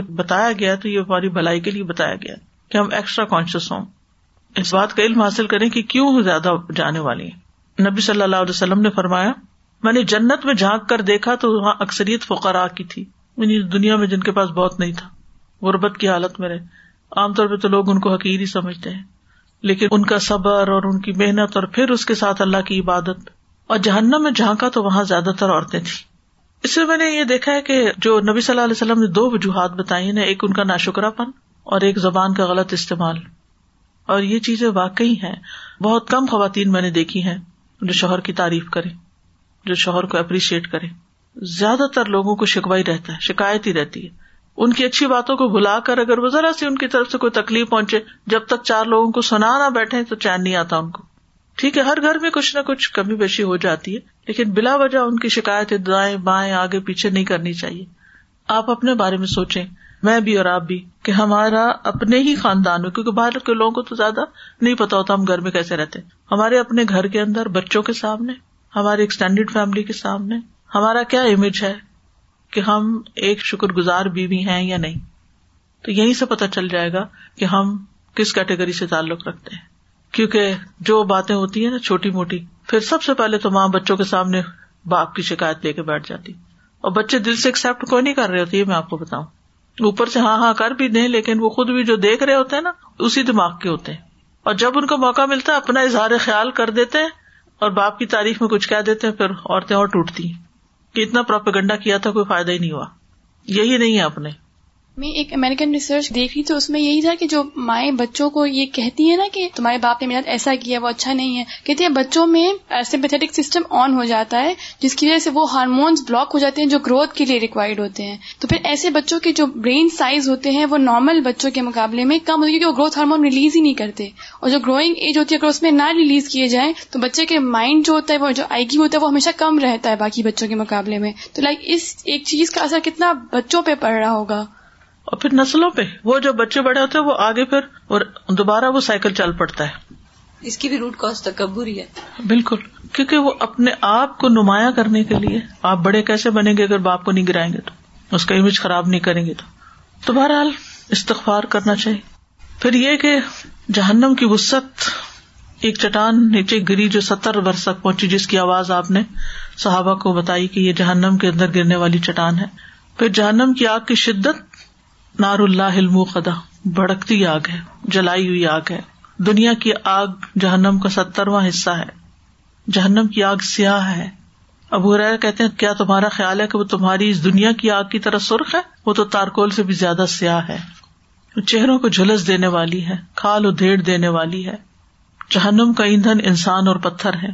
بتایا گیا تو یہ ہماری بھلائی کے لیے بتایا گیا کہ ہم ایکسٹرا کانشیس ہوں۔ اس بات کا علم حاصل کریں کہ کیوں زیادہ جانے والی ہیں۔ نبی صلی اللہ علیہ وسلم نے فرمایا، میں نے جنت میں جھانک کر دیکھا تو وہاں اکثریت فقرا کی تھی یعنی دنیا میں جن کے پاس بہت نہیں تھا۔ غربت کی حالت میں رہے۔ عام طور پہ تو لوگ ان کو حقیر ہی سمجھتے ہیں، لیکن ان کا صبر اور ان کی محنت اور پھر اس کے ساتھ اللہ کی عبادت اور جہنم میں جھانکا تو وہاں زیادہ تر عورتیں تھیں۔ اس سے میں نے یہ دیکھا ہے کہ جو نبی صلی اللہ علیہ وسلم نے دو وجوہات بتائی نا ایک ان کا ناشکرا پن اور ایک زبان کا غلط استعمال۔ اور یہ چیزیں واقعی ہیں۔ بہت کم خواتین میں نے دیکھی ہیں جو شوہر کی تعریف کرے جو شوہر کو اپریشیٹ کرے زیادہ تر لوگوں کو شکوائی رہتا ہے، شکایت ہی رہتی ہے۔ ان کی اچھی باتوں کو بھلا کر اگر وہ ذرا سی ان کی طرف سے کوئی تکلیف پہنچے، جب تک چار لوگوں کو سنا نہ بیٹھے تو چین نہیں آتا ان کو۔ ٹھیک ہے، ہر گھر میں کچھ نہ کچھ کمی بیشی ہو جاتی ہے، لیکن بلا وجہ ان کی شکایت دائیں بائیں آگے پیچھے نہیں کرنی چاہیے۔ آپ اپنے بارے میں سوچیں، میں بھی اور آپ بھی، کہ ہمارا اپنے ہی خاندان میں، کیونکہ باہر کے لوگوں کو تو زیادہ نہیں پتا ہوتا ہم گھر میں کیسے رہتے۔ ہمارے اپنے گھر کے اندر بچوں کے سامنے، ہماری ایکسٹینڈیڈ فیملی کے سامنے، ہمارا کیا امیج ہے کہ ہم ایک شکر گزار بیوی ہیں یا نہیں؟ تو یہیں سے پتا چل جائے گا کہ ہم کس کیٹیگری سے تعلق رکھتے ہیں۔ کیونکہ جو باتیں ہوتی ہیں نا چھوٹی موٹی، پھر سب سے پہلے تو ماں بچوں کے سامنے باپ کی شکایت لے کے بیٹھ جاتی۔ اور بچے دل سے ایکسپٹ کوئی نہیں کر رہے ہوتے، یہ میں آپ کو بتاؤں۔ اوپر سے ہاں ہاں کر بھی دیں، لیکن وہ خود بھی جو دیکھ رہے ہوتے ہیں نا، اسی دماغ کے ہوتے ہیں۔ اور جب ان کو موقع ملتا ہے اپنا اظہار خیال کر دیتے ہیں اور باپ کی تعریف میں کچھ کہہ دیتے ہیں، پھر عورتیں اور ٹوٹتی ہیں۔ کہ اتنا پروپیگنڈا کیا تھا، کوئی فائدہ ہی نہیں ہوا۔ یہی نہیں ہے اپنے۔ میں ایک امیرکن ریسرچ دیکھ رہی تو اس میں یہی تھا کہ جو مائیں بچوں کو یہ کہتی ہیں نا کہ تمہارے باپ نے میرا ایسا کیا، وہ اچھا نہیں ہے کہتے ہیں بچوں میں سمپیتھیٹک سسٹم آن ہو جاتا ہے، جس کی وجہ سے وہ ہارمونس بلاک ہو جاتے ہیں جو گروتھ کے لیے ریکوائرڈ ہوتے ہیں۔ تو پھر ایسے بچوں کے جو برین سائز ہوتے ہیں، وہ نارمل بچوں کے مقابلے میں کم ہوتی ہے کیونکہ وہ گروتھ ہارمون ریلیز ہی نہیں کرتے۔ اور جو گروئنگ ایج ہوتی ہے، اگر اس میں نہ ریلیز کیے جائیں، تو بچے کے مائنڈ جو ہوتا ہے، وہ جو آئی کیو ہوتا ہے، وہ ہمیشہ کم رہتا ہے باقی بچوں کے مقابلے میں۔ تو لائک اس ایک چیز کا اثر کتنا بچوں پہ پڑ رہا ہوگا۔ اور پھر نسلوں پہ وہ جو بچے بڑے ہوتے ہیں وہ آگے پھر اور دوبارہ وہ سائیکل چل پڑتا ہے۔ اس کی بھی روٹ کاز تکبر ہی ہے۔ بالکل۔ کیونکہ وہ اپنے آپ کو نمایاں کرنے کے لیے آپ بڑے کیسے بنیں گے اگر باپ کو نہیں گرائیں گے تو؟ اس کا امیج خراب نہیں کریں گے تو؟ تو بہرحال استغفار کرنا چاہیے۔ پھر یہ کہ جہنم کی وسط ایک چٹان نیچے گری جو ستر برس تک پہنچی جس کی آواز آپ نے صحابہ کو بتائی کہ یہ جہنم کے اندر گرنے والی چٹان ہے۔ پھر جہنم کی آگ کی شدت نار اللہ علم بھڑکتی آگ ہے، جلائی ہوئی آگ ہے۔ دنیا کی آگ جہنم کا سترواں حصہ ہے۔ جہنم کی آگ سیاہ ہے۔ ابو ریر کہتے ہیں، کیا تمہارا خیال ہے کہ وہ تمہاری اس دنیا کی آگ کی طرح سرخ ہے؟ وہ تو تارکول سے بھی زیادہ سیاہ ہے۔ چہروں کو جھلس دینے والی ہے، کھال ادھیڑ دینے والی ہے۔ جہنم کا ایندھن انسان اور پتھر ہے۔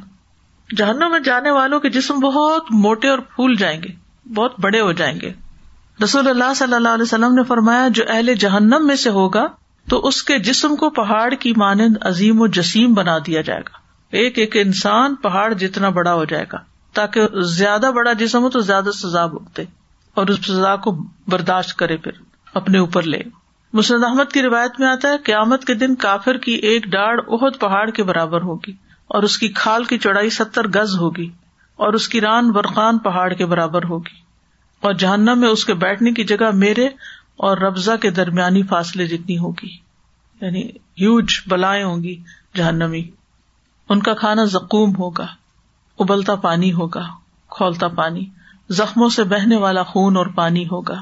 جہنم میں جانے والوں کے جسم بہت موٹے اور پھول جائیں گے، بہت بڑے ہو جائیں گے۔ رسول اللہ صلی اللہ علیہ وسلم نے فرمایا، جو اہل جہنم میں سے ہوگا، تو اس کے جسم کو پہاڑ کی مانند عظیم و جسیم بنا دیا جائے گا۔ ایک ایک انسان پہاڑ جتنا بڑا ہو جائے گا۔ تاکہ زیادہ بڑا جسم ہو تو زیادہ سزا بھگتے۔ اور اس سزا کو برداشت کرے پھر، اپنے اوپر لے۔ مسند احمد کی روایت میں آتا ہے، قیامت کے دن کافر کی ایک ڈاڑ اہد پہاڑ کے برابر ہوگی، اور اس کی کھال کی چوڑائی ستر گز ہوگی، اور اس کی ران برقان پہاڑ کے برابر ہوگی۔ اور جہنم میں اس کے بیٹھنے کی جگہ میرے اور ربزہ کے درمیانی فاصلے جتنی ہوگی۔ یعنی ہیوج بلائیں ہوں گی جہنمی۔ ان کا کھانا زکوم ہوگا، ابلتا پانی ہوگا، کھولتا پانی۔ زخموں سے بہنے والا خون اور پانی ہوگا،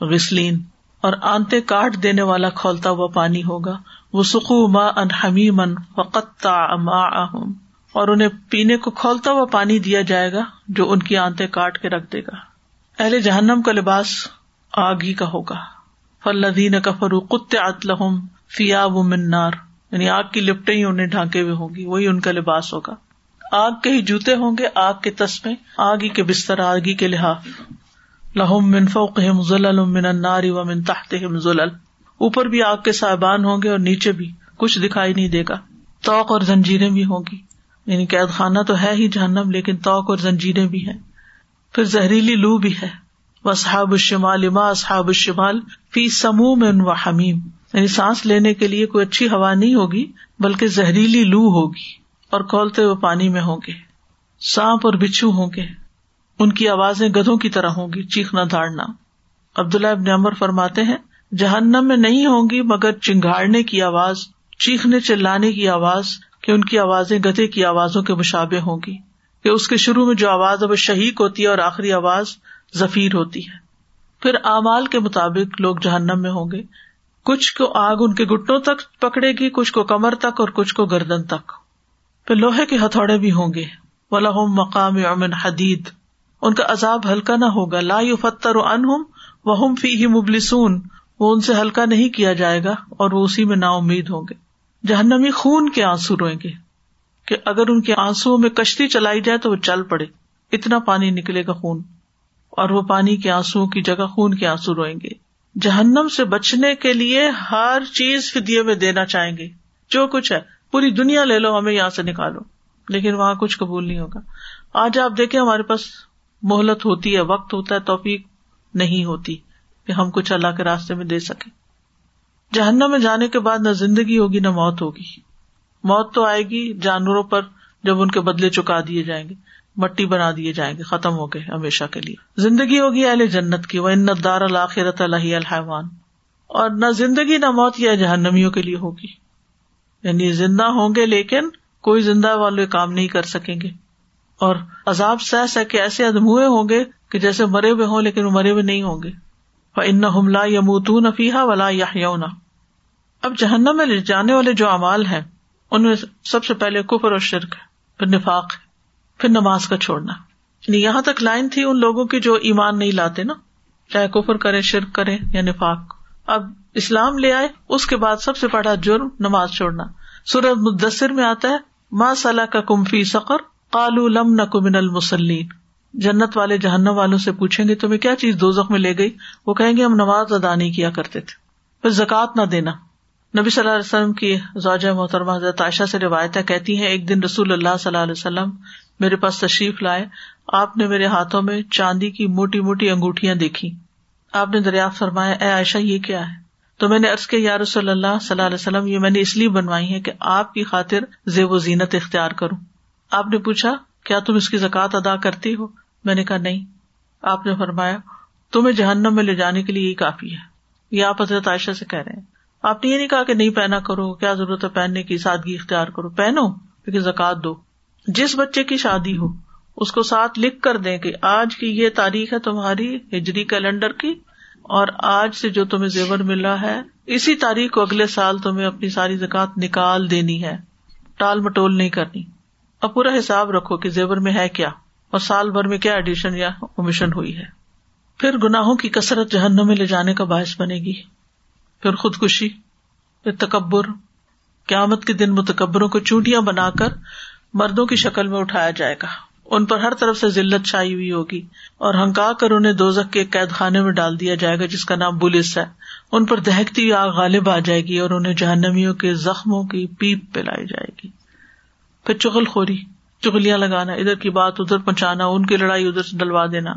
غسلین۔ اور آنتے کاٹ دینے والا کھولتا ہوا پانی ہوگا۔ وہ سکھو ما ان حمیم فقت اور انہیں پینے کو کھولتا ہوا پانی دیا جائے گا جو ان کی آنتے کاٹ کے رکھ دے گا۔ اہل جہنم کا لباس آگ ہی کا ہوگا۔ فلدین کا فروخ لہم فیا و منار یعنی آگ کی لپٹیں ہی انہیں ڈھانکے ہوئے ہوگی وہی ان کا لباس ہوگا۔ آگ کے ہی جوتے ہوں گے، آگ کے تسمے، آگ ہی کے بستر آگی کے لحاظ لہم من فوقہم ظلل من النار و من تحتہم ظلل۔ اوپر بھی آگ کے صاحبان ہوں گے اور نیچے بھی، کچھ دکھائی نہیں دے گا۔ توق اور زنجیریں بھی ہوں گی۔ یعنی قید خانہ تو ہے ہی جہنم، لیکن توق اور زنجیریں بھی ہیں۔ پھر زہریلی لو بھی ہے۔ وہ صحاب الشمال اما اصحاب الشمال فی سمو میں و حمیم یعنی سانس لینے کے لیے کوئی اچھی ہوا نہیں ہوگی، بلکہ زہریلی لو ہوگی اور کھولتے ہوئے پانی میں ہوں گے۔ سانپ اور بچھو ہوں گے۔ ان کی آوازیں گدھوں کی طرح ہوں گی چیخنا دھاڑنا۔ عبداللہ ابن عمر فرماتے ہیں، جہنم میں نہیں ہوں گی مگر چنگاڑنے کی آواز، چیخنے چلانے کی آواز، کہ ان کی آوازیں گدھے کی آوازوں کے مشابے ہوں گی۔ کہ اس کے شروع میں جو آواز اب شہیق ہوتی ہے اور آخری آواز ذفیر ہوتی ہے۔ پھر اعمال کے مطابق لوگ جہنم میں ہوں گے۔ کچھ کو آگ ان کے گٹنوں تک پکڑے گی، کچھ کو کمر تک اور کچھ کو گردن تک۔ پھر لوہے کے ہتھوڑے بھی ہوں گے۔ ولاحم مقام امن حدید ان کا عذاب ہلکا نہ ہوگا۔ لا فتر وہ فی ہی مبلسون۔ وہ ان سے ہلکا نہیں کیا جائے گا اور وہ اسی میں نا امید ہوں گے۔ جہنمی خون کے آنسو روئیں گے۔ کہ اگر ان کے آنسو میں کشتی چلائی جائے تو وہ چل پڑے۔ اتنا پانی نکلے گا خون، اور وہ پانی کے آنسو کی جگہ خون کے آنسو روئیں گے۔ جہنم سے بچنے کے لیے ہر چیز فدیے میں دینا چاہیں گے۔ جو کچھ ہے، پوری دنیا لے لو، ہمیں یہاں سے نکالو۔ لیکن وہاں کچھ قبول نہیں ہوگا۔ آج آپ دیکھیں، ہمارے پاس مہلت ہوتی ہے، وقت ہوتا ہے، توفیق نہیں ہوتی کہ ہم کچھ اللہ کے راستے میں دے سکیں۔ جہنم میں جانے کے بعد نہ زندگی ہوگی، نہ موت ہوگی۔ موت تو آئے گی جانوروں پر جب ان کے بدلے چکا دیے جائیں گے، مٹی بنا دیے جائیں گے، ختم ہو گئے ہمیشہ کے لیے۔ زندگی ہوگی اہل جنت کی وہ ان دار الآخرت اللہ الحوان اور نہ زندگی نہ موت یا جہنمیوں کے لیے ہوگی۔ یعنی زندہ ہوں گے لیکن کوئی زندہ والے کام نہیں کر سکیں گے۔ اور عذاب سہ سہ کے ایسے ادموئے ہوں گے کہ جیسے مرے ہوئے ہوں لیکن وہ مرے ہوئے نہیں ہوں گے۔ ان حملہ یا موتون افیحا ولا یا اب جہنم میں جانے والے جو امال ہیں ان میں سب سے پہلے کفر اور شرک ہے، پھر نفاق پھر نماز کا چھوڑنا یعنی یہاں تک لائن تھی ان لوگوں کی جو ایمان نہیں لاتے نا، چاہے کفر کرے، شرک کرے یا نفاق۔ اب اسلام لے آئے، اس کے بعد سب سے بڑا جرم نماز چھوڑنا۔ سورت مدثر میں آتا ہے ماں صلاح کا کمفی سقر؟ کالو لم نہ کمن المسلین جنت والے جہنم والوں سے پوچھیں گے، تمہیں کیا چیز دو میں لے گئی؟ وہ کہیں گے، ہم نماز ادا نہیں کیا کرتے تھے۔ پھر زکوٰۃ نہ دینا۔ نبی صلی اللہ علیہ وسلم کی زوجہ محترمہ حضرت عائشہ سے روایتیں کہتی ہیں، ایک دن رسول اللہ صلی اللہ علیہ وسلم میرے پاس تشریف لائے، آپ نے میرے ہاتھوں میں چاندی کی موٹی موٹی انگوٹیاں دیکھی۔ آپ نے دریافت فرمایا، اے عائشہ، یہ کیا ہے؟ تو میں نے ارض کے یا رسول اللہ صلی اللہ علیہ وسلم، یہ میں نے اس لیے بنوائی ہے کہ آپ کی خاطر زیب و زینت اختیار کروں۔ آپ نے پوچھا، کیا تم اس کی زکات ادا کرتی ہو؟ میں نے کہا، نہیں۔ آپ نے فرمایا، تمہیں جہنم میں لے جانے کے لیے یہی کافی ہے۔ یہ آپ حضرت عائشہ سے کہہ رہے ہیں۔ آپ نے یہ نہیں کہا کہ نہیں پہنا کرو، کیا ضرورت ہے پہننے کی، سادگی اختیار کرو، پہنو لیکن زکات دو۔ جس بچے کی شادی ہو، اس کو ساتھ لکھ کر دیں کہ آج کی یہ تاریخ ہے تمہاری ہجری کیلنڈر کی، اور آج سے جو تمہیں زیور ملا ہے، اسی تاریخ کو اگلے سال تمہیں اپنی ساری زکات نکال دینی ہے۔ ٹال مٹول نہیں کرنی۔ اب پورا حساب رکھو کہ زیور میں ہے کیا، اور سال بھر میں کیا ایڈیشن یا اومیشن ہوئی ہے۔ پھر گناہوں کی کثرت جہنم میں لے جانے کا باعث بنے گی۔ پھر خودکشی، پھر تکبر۔ قیامت کے دن متکبروں کو چونٹیاں بنا کر مردوں کی شکل میں اٹھایا جائے گا۔ ان پر ہر طرف سے ذلت چھائی ہوئی ہوگی اور ہنکا کر انہیں دوزک کے قید خانے میں ڈال دیا جائے گا، جس کا نام بلس ہے۔ ان پر دہکتی ہوئی آگ غالب آ جائے گی اور انہیں جہنمیوں کے زخموں کی پیپ پلائی جائے گی۔ پھر چغل خوری چگلیاں لگانا، ادھر کی بات ادھر پہنچانا، ان کی لڑائی ادھر سے ڈلوا دینا۔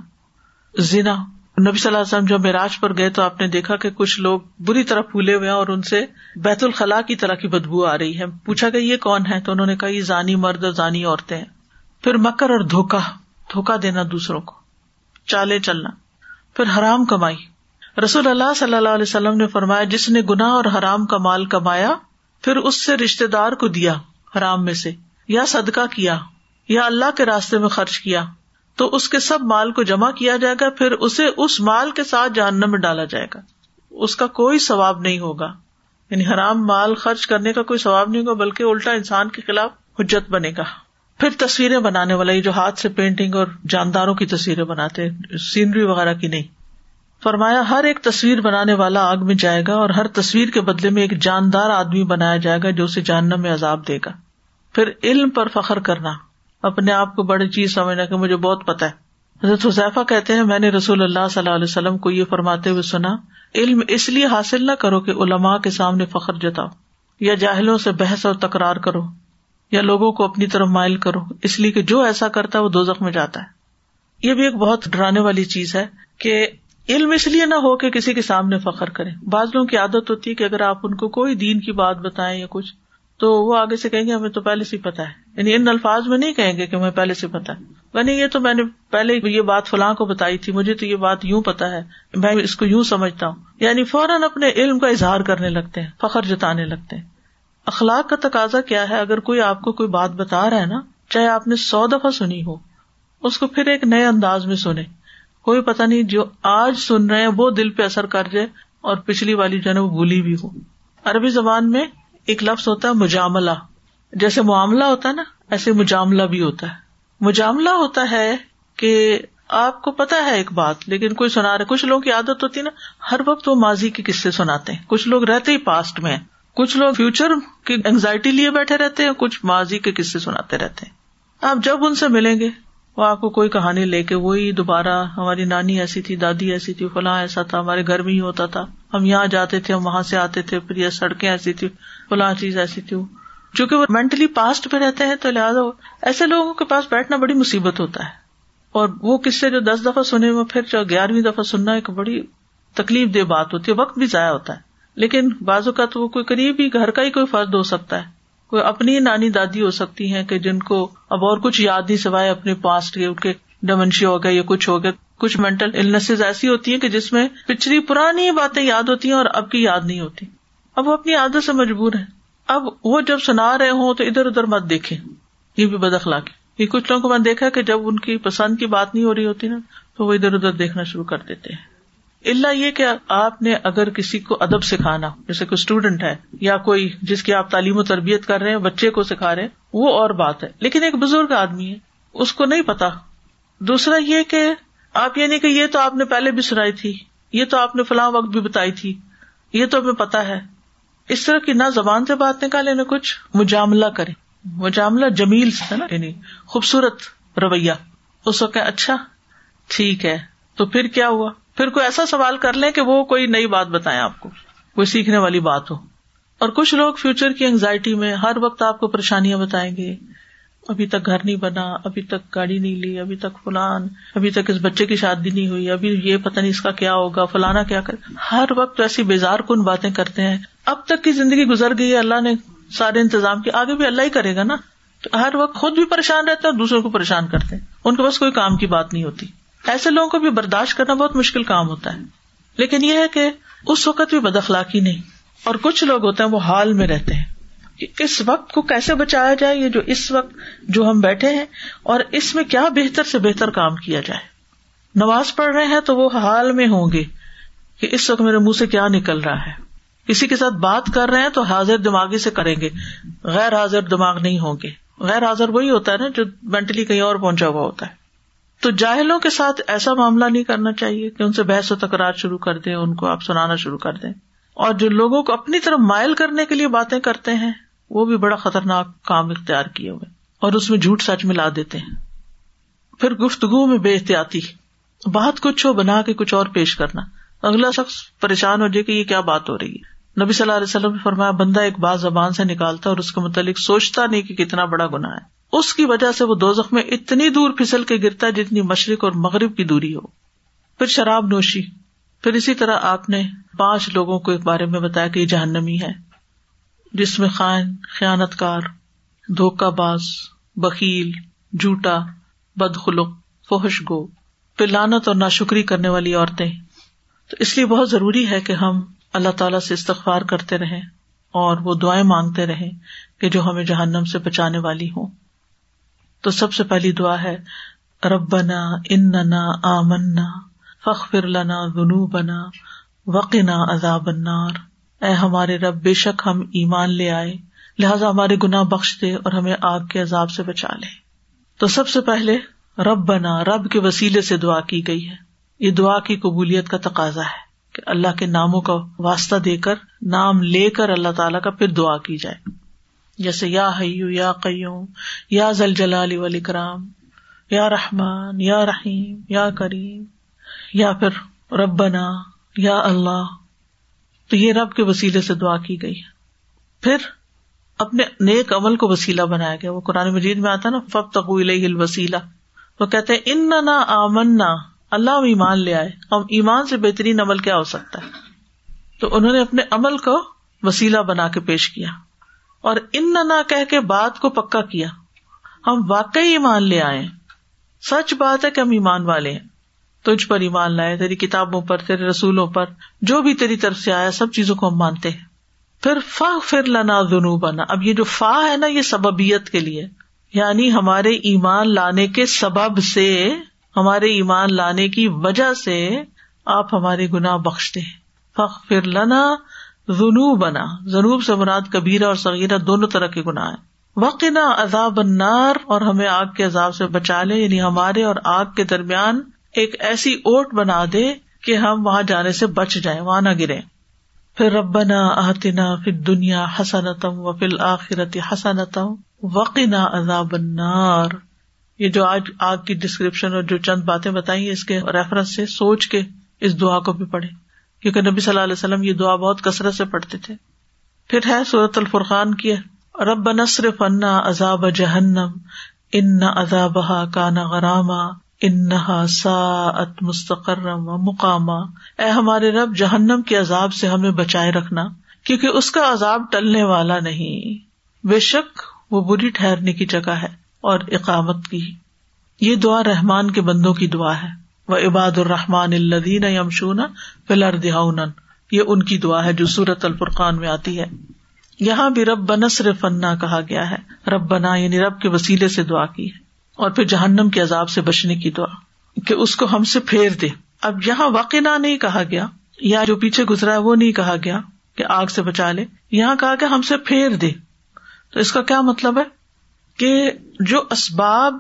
زنا نبی صلی اللہ علیہ وسلم جب معراج پر گئے تو آپ نے دیکھا کہ کچھ لوگ بری طرح پھولے ہوئے ہیں اور ان سے بیت الخلاء کی طرح کی بدبو آ رہی ہے۔ پوچھا کہ یہ کون ہے تو انہوں نے کہا، یہ زانی مرد اور زانی عورتیں ہیں۔ پھر مکر اور دھوکا دھوکا دینا دوسروں کو، چالے چلنا، پھر حرام کمائی۔ رسول اللہ صلی اللہ علیہ وسلم نے فرمایا، جس نے گنا اور حرام کا مال کمایا، پھر اس سے رشتے دار کو دیا حرام میں سے، یا صدقہ کیا، یا اللہ کے راستے میں خرچ کیا۔ تو اس کے سب مال کو جمع کیا جائے گا، پھر اسے اس مال کے ساتھ جہنم میں ڈالا جائے گا۔ اس کا کوئی ثواب نہیں ہوگا۔ یعنی حرام مال خرچ کرنے کا کوئی ثواب نہیں ہوگا، بلکہ الٹا انسان کے خلاف حجت بنے گا۔ پھر تصویریں بنانے والا، یہ جو ہاتھ سے پینٹنگ اور جانداروں کی تصویریں بناتے سینری وغیرہ کی نہیں۔ فرمایا، ہر ایک تصویر بنانے والا آگ میں جائے گا اور ہر تصویر کے بدلے میں ایک جاندار آدمی بنایا جائے گا جو اسے جاننا میں عذاب دے گا۔ پھر علم پر فخر کرنا۔ اپنے آپ کو بڑی چیز سمجھنا کہ مجھے بہت پتا ہے۔ حضرت حضیفہ کہتے ہیں، میں نے رسول اللہ صلی اللہ علیہ وسلم کو یہ فرماتے ہوئے سنا، علم اس لیے حاصل نہ کرو کہ علماء کے سامنے فخر جتاؤ، یا جاہلوں سے بحث اور تکرار کرو، یا لوگوں کو اپنی طرف مائل کرو۔ اس لیے کہ جو ایسا کرتا ہے وہ دو میں جاتا ہے۔ یہ بھی ایک بہت ڈرانے والی چیز ہے کہ علم اس لیے نہ ہو کہ کسی کے سامنے فخر کرے۔ بعض لوگوں کی عادت ہوتی ہے کہ اگر آپ ان کو کوئی دین کی بات بتائیں یا کچھ تو وہ آگے سے کہیں گے، ہمیں تو پہلے سے پتا ہے۔ یعنی ان الفاظ میں نہیں کہیں گے کہ ہمیں پہلے سے پتا ہے۔ یعنی یہ تو میں نے پہلے یہ بات فلاں کو بتائی تھی، مجھے تو یہ بات یوں پتا ہے، میں اس کو یوں سمجھتا ہوں۔ یعنی فوراً اپنے علم کا اظہار کرنے لگتے ہیں، فخر جتانے لگتے ہیں۔ اخلاق کا تقاضا کیا ہے؟ اگر کوئی آپ کو کوئی بات بتا رہا ہے نا، چاہے آپ نے سو دفعہ سنی ہو، اس کو پھر ایک نئے انداز میں سنے کوئی پتا نہیں جو آج سن رہے ہیں، وہ دل پہ اثر کر جائے اور پچھلی والی جو ہے وہ بھولی بھی ہو۔ عربی زبان میں ایک لفظ ہوتا ہے مجاملہ۔ جیسے معاملہ ہوتا ہے نا، ایسے مجاملہ بھی ہوتا ہے۔ مجاملہ ہوتا ہے کہ آپ کو پتا ہے ایک بات، لیکن کوئی سنا رہے، کچھ لوگوں کی عادت ہوتی ہے نا، ہر وقت وہ ماضی کے قصے سناتے ہیں۔ کچھ لوگ رہتے ہی پاسٹ میں کچھ لوگ فیوچر کی اینگزائٹی لیے بیٹھے رہتے ہیں، کچھ ماضی کے قصے سناتے رہتے ہیں۔ آپ جب ان سے ملیں گے، وہ آپ کو کوئی کہانی لے کے وہی دوبارہ ہماری نانی ایسی تھی، دادی ایسی تھی، فلاں ایسا تھا، ہمارے گھر میں ہی ہوتا تھا۔ ہم یہاں جاتے تھے، ہم وہاں سے آتے تھے، پھر یہ سڑکیں ایسی تھی فلاں چیز ایسی تھی۔ چونکہ وہ مینٹلی پاسٹ پہ رہتے ہیں تو لہٰذا ایسے لوگوں کے پاس بیٹھنا بڑی مصیبت ہوتا ہے۔ اور وہ کس سے جو دس دفعہ سنے ہوئے، پھر جو گیارہویں دفعہ سننا ایک بڑی تکلیف دہ بات ہوتی ہے، وقت بھی ضائع ہوتا ہے۔ لیکن بازو کا تو وہ کوئی قریب ہی گھر کا ہی کوئی فرد ہو سکتا ہے۔ کوئی اپنی نانی دادی ہو سکتی ہیں کہ جن کو اب اور کچھ یاد نہیں سوائے اپنے پاسٹ کے ان کے ڈومنشیا ہو گیا یا کچھ ہو گیا کچھ مینٹل النس ایسی ہوتی ہیں کہ جس میں پچھلی پرانی باتیں یاد ہوتی ہیں اور اب کی یاد نہیں ہوتی۔ اب وہ اپنی عادت سے مجبور ہے اب وہ جب سنا رہے ہوں تو ادھر ادھر مت دیکھے یہ بھی بد اخلاقی۔ یہ کچھ لوگوں کو میں نے دیکھا کہ جب ان کی پسند کی بات نہیں ہو رہی ہوتی نا، تو وہ ادھر ادھر دیکھنا شروع کر دیتے ہیں۔ اللہ یہ کہ آپ نے اگر کسی کو ادب سکھانا، جیسے کوئی اسٹوڈینٹ ہے، یا کوئی جس کی آپ تعلیم و تربیت کر رہے ہیں، بچے کو سکھا رہے ہیں، وہ اور بات ہے۔ لیکن ایک بزرگ آدمی ہے، اس کو نہیں پتا۔ دوسرا یہ کہ آپ یہ نہیں کہ یہ تو آپ نے پہلے بھی سنائی تھی، یہ تو آپ نے فلاں وقت بھی بتائی تھی، یہ تو ہمیں پتا ہے۔ اس طرح کی نہ زبان سے بات نکالے نہ کچھ، مجاملہ کرے مجاملہ جمیل سے نا یعنی خوبصورت رویہ۔ اس وقت اچھا ٹھیک ہے۔ تو پھر کیا ہوا؟ پھر کوئی ایسا سوال کر لیں کہ وہ کوئی نئی بات بتائیں آپ کو، کوئی سیکھنے والی بات ہو۔ اور کچھ لوگ فیوچر کی انگزائٹی میں ہر وقت آپ کو پریشانیاں بتائیں گے۔ ابھی تک گھر نہیں بنا، ابھی تک گاڑی نہیں لی، ابھی تک فلان، ابھی تک اس بچے کی شادی نہیں ہوئی، ابھی یہ پتا نہیں اس کا کیا ہوگا، فلانا کیا کر، ہر وقت ایسی بیزار کن باتیں کرتے ہیں۔ اب تک کی زندگی گزر گئی اللہ نے سارے انتظام کیے آگے بھی اللہ ہی کرے گا نا۔ تو ہر وقت خود بھی پریشان رہتے ہیں اور دوسروں کو پریشان کرتے ہیں۔ ان کے پاس کوئی کام کی بات نہیں ہوتی۔ ایسے لوگوں کو بھی برداشت کرنا بہت مشکل کام ہوتا ہے۔ لیکن یہ ہے کہ اس وقت بھی بد اخلاقی نہیں۔ اور کچھ لوگ ہوتے ہیں وہ حال میں رہتے ہیں۔ کہ اس وقت کو کیسے بچایا جائے یہ جو اس وقت جو ہم بیٹھے ہیں اور اس میں کیا بہتر سے بہتر کام کیا جائے۔ نماز پڑھ رہے ہیں تو وہ حال میں ہوں گے کہ اس وقت میرے منہ سے کیا نکل رہا ہے۔ کسی کے ساتھ بات کر رہے ہیں تو حاضر دماغی سے کریں گے۔ غیر حاضر دماغ نہیں ہوں گے۔ غیر حاضر وہی ہوتا ہے نا جو مینٹلی کہیں اور پہنچا ہوا ہوتا ہے۔ تو جاہلوں کے ساتھ ایسا معاملہ نہیں کرنا چاہیے کہ ان سے بحث و تکرار شروع کر دیں، ان کو آپ سنانا شروع کر دیں۔ اور جو لوگوں کو اپنی طرف مائل کرنے کے لیے باتیں کرتے ہیں وہ بھی بڑا خطرناک کام اختیار کیے ہوئے اور اس میں جھوٹ سچ ملا دیتے ہیں۔ پھر گفتگو میں بے احتیاطی، بات کچھ ہو بنا کے کچھ اور پیش کرنا۔ اگلا شخص پریشان ہو جائے کہ یہ کیا بات ہو رہی ہے۔ نبی صلی اللہ علیہ وسلم نے فرمایا، بندہ ایک بات زبان سے نکالتا اور اس کے متعلق سوچتا نہیں کہ کتنا بڑا گنا ہے۔ اس کی وجہ سے وہ دو میں اتنی دور پھسل کے گرتا ہے جتنی مشرق اور مغرب کی دوری ہو۔ پھر شراب نوشی۔ پھر اسی طرح آپ نے پانچ لوگوں کو ایک بارے میں بتایا کہ یہ جہنمی ہے۔ جس میں خائن خیانت کار دھوکہ باز بکیل جھوٹا، بدخلق فوہش گو پھر لانت اور ناشکری کرنے والی عورتیں۔ تو اس لیے بہت ضروری ہے کہ ہم اللہ تعالیٰ سے استغفار کرتے رہیں اور وہ دعائیں مانگتے رہیں کہ جو ہمیں جہنم سے بچانے والی ہوں۔ تو سب سے پہلی دعا ہے، ربنا اننا آمنا فخر لنا ذنوبنا، وقنا عذاب النار۔ اے ہمارے رب، بے شک ہم ایمان لے آئے، لہذا ہمارے گناہ بخش دے اور ہمیں آگ کے عذاب سے بچا لے۔ تو سب سے پہلے رب بنا رب کے وسیلے سے دعا کی گئی ہے۔ یہ دعا کی قبولیت کا تقاضا ہے کہ اللہ کے ناموں کا واسطہ دے کر، نام لے کر اللہ تعالیٰ کا پھر دعا کی جائے۔ جیسے یا حیو، یا قیوم، یا زل جلال ولی کرام یا رحمان، یا رحیم، یا کریم، یا پھر ربنا، یا اللہ۔ تو یہ رب کے وسیلے سے دعا کی گئی پھر اپنے نیک عمل کو وسیلہ بنایا گیا۔ وہ قرآن مجید میں آتا نا فب تقویل وسیلہ وہ کہتے ان نہ آمنا۔ اللہ ہم ایمان لے آئے۔ ہم ایمان سے بہترین عمل کیا ہو سکتا ہے۔ تو انہوں نے اپنے عمل کو وسیلہ بنا کے پیش کیا۔ اور ان نہ کہ بات کو پکا کیا۔ ہم واقعی ایمان لے آئے۔ سچ بات ہے کہ ہم ایمان والے ہیں۔ تجھ پر ایمان لائے، تیری کتابوں پر، تیرے رسولوں پر، جو بھی تیری طرف سے آیا، سب چیزوں کو ہم مانتے ہیں۔ پھر فا پھر لنا دنو بنا اب یہ جو فا ہے نا، یہ سببیت کے لیے۔ یعنی ہمارے ایمان لانے کے سبب سے، ہمارے ایمان لانے کی وجہ سے آپ ہمارے گناہ بخشتے ہیں۔ فخ پھر لنا جنوب بنا جنوب سے مراد کبیرہ اور سغیرہ دونوں طرح کے گناہ ہیں۔ وقنا عذاب النار اور ہمیں آگ کے عذاب سے بچا لے یعنی ہمارے اور آگ کے درمیان ایک ایسی اوٹ بنا دے کہ ہم وہاں جانے سے بچ جائیں، وہاں نہ گرے پھر ربنا آتنا پھر دنیا حسنتم و فل آخرت حسنتم وقنا عذاب النار۔ یہ جو آج آگ کی ڈسکرپشن اور جو چند باتیں بتائی اس کے ریفرنس سے سوچ کے اس دعا کو بھی پڑھے کیونکہ نبی صلی اللہ علیہ وسلم یہ دعا بہت کثرت سے پڑھتے تھے۔ پھر ہے سورت الفرقان کی رب نصر فنا عذاب جہنم، ان عذاب کا نا غراما۔ انہا ساعت مستقرم و مقامہ اے ہمارے رب، جہنم کے عذاب سے ہمیں بچائے رکھنا، کیونکہ اس کا عذاب ٹلنے والا نہیں۔ بے شک وہ بری ٹھہرنے کی جگہ ہے اور اقامت کی۔ یہ دعا رحمان کے بندوں کی دعا ہے۔ وہ عباد الرحمان الدین یمشون فلر دہاؤن یہ ان کی دعا ہے جو سورت الفرقان میں آتی ہے۔ یہاں بھی رب بنسر فنا کہا گیا ہے۔ رب بنا یعنی رب کے وسیلے سے دعا کی ہے۔ اور پھر جہنم کے عذاب سے بچنے کی دعا کہ اس کو ہم سے پھیر دے۔ اب یہاں واقع نہیں کہا گیا، یا جو پیچھے گزرا ہے وہ نہیں کہا گیا کہ آگ سے بچا لے۔ یہاں کہا کہ ہم سے پھیر دے۔ تو اس کا کیا مطلب ہے؟ کہ جو اسباب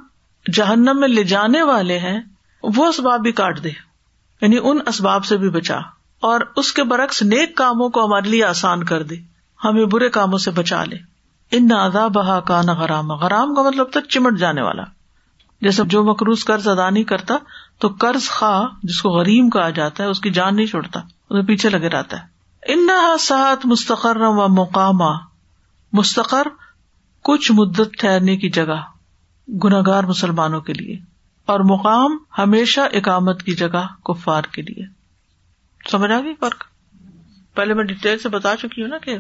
جہنم میں لے جانے والے ہیں، وہ اسباب بھی کاٹ دے۔ یعنی ان اسباب سے بھی بچا۔ اور اس کے برعکس نیک کاموں کو ہمارے لیے آسان کر دے۔ ہمیں برے کاموں سے بچا لے۔ ان نہ بہا کا نہ غرام غرام کا مطلب تک چمٹ جانے والا۔ جیسے جو مقروض قرض ادا نہیں کرتا، تو قرض خواہ جس کو غریم کہا جاتا ہے، اس کی جان نہیں چھوڑتا اسے پیچھے لگے رہتا ہے۔ ان سات مستقر و مقامہ مستقر کچھ مدت ٹھہرنے کی جگہ گناگار مسلمانوں کے لیے، اور مقام ہمیشہ اقامت کی جگہ، کفار کے لیے۔ سمجھ آ گئی فرق؟ پہلے میں ڈیٹیل سے بتا چکی ہوں نا کہ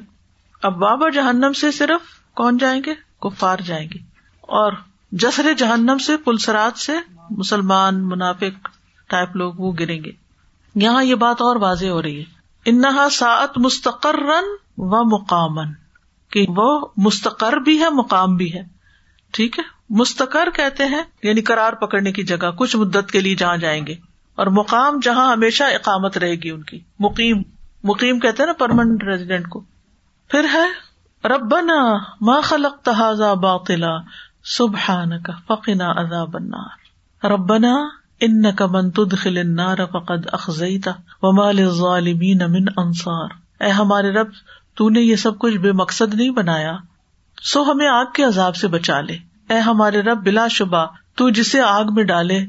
اب بابا جہنم سے صرف کون جائیں گے؟ کفار جائیں گے۔ اور جسر جہنم سے، پلسرات سے مسلمان، منافق ٹائپ لوگ وہ گریں گے۔ یہاں یہ بات اور واضح ہو رہی ہے۔ انہا سات مستقر و مقامن، کہ وہ مستقر بھی ہے، مقام بھی ہے۔ ٹھیک ہے؟ مستقر کہتے ہیں یعنی کرار پکڑنے کی جگہ، کچھ مدت کے لیے جہاں جائیں گے۔ اور مقام جہاں ہمیشہ اقامت رہے گی ان کی۔ مقیم مقیم کہتے ہیں نا پرماننٹ ریزیڈینٹ کو۔ پھر ہے، ربنا ما خلق تحازا باطلا سبحان کا فقنا عذاب النار. ربنا ان کا من تدخل النار فقد اخزیتا وما للظالمین من انصار. اے ہمارے رب تو نے یہ سب کچھ بے مقصد نہیں بنایا، سو ہمیں آگ کے عذاب سے بچا لے۔ اے ہمارے رب، بلا شبہ، تو جسے آگ میں ڈالے،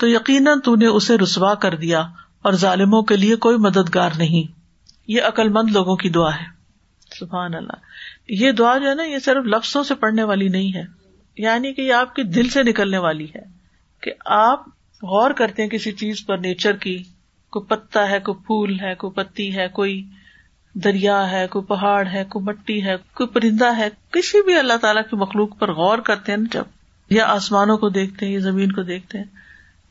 تو یقیناً تو نے اسے رسوا کر دیا اور ظالموں کے لیے کوئی مددگار نہیں۔ یہ عقل مند لوگوں کی دعا ہے۔ سبحان اللہ۔ یہ دعا جو ہے نا، یہ صرف لفظوں سے پڑھنے والی نہیں ہے۔ یعنی کہ یہ آپ کے دل سے نکلنے والی ہے کہ آپ غور کرتے ہیں کسی چیز پر، نیچر کی، کوئی پتا ہے، کوئی پھول ہے، کوئی پتی ہے، کوئی دریا ہے، کوئی پہاڑ ہے، کوئی مٹی ہے، کوئی پرندہ ہے، کسی بھی اللہ تعالیٰ کی مخلوق پر غور کرتے ہیں نا جب یا آسمانوں کو دیکھتے ہیں یا زمین کو دیکھتے ہیں،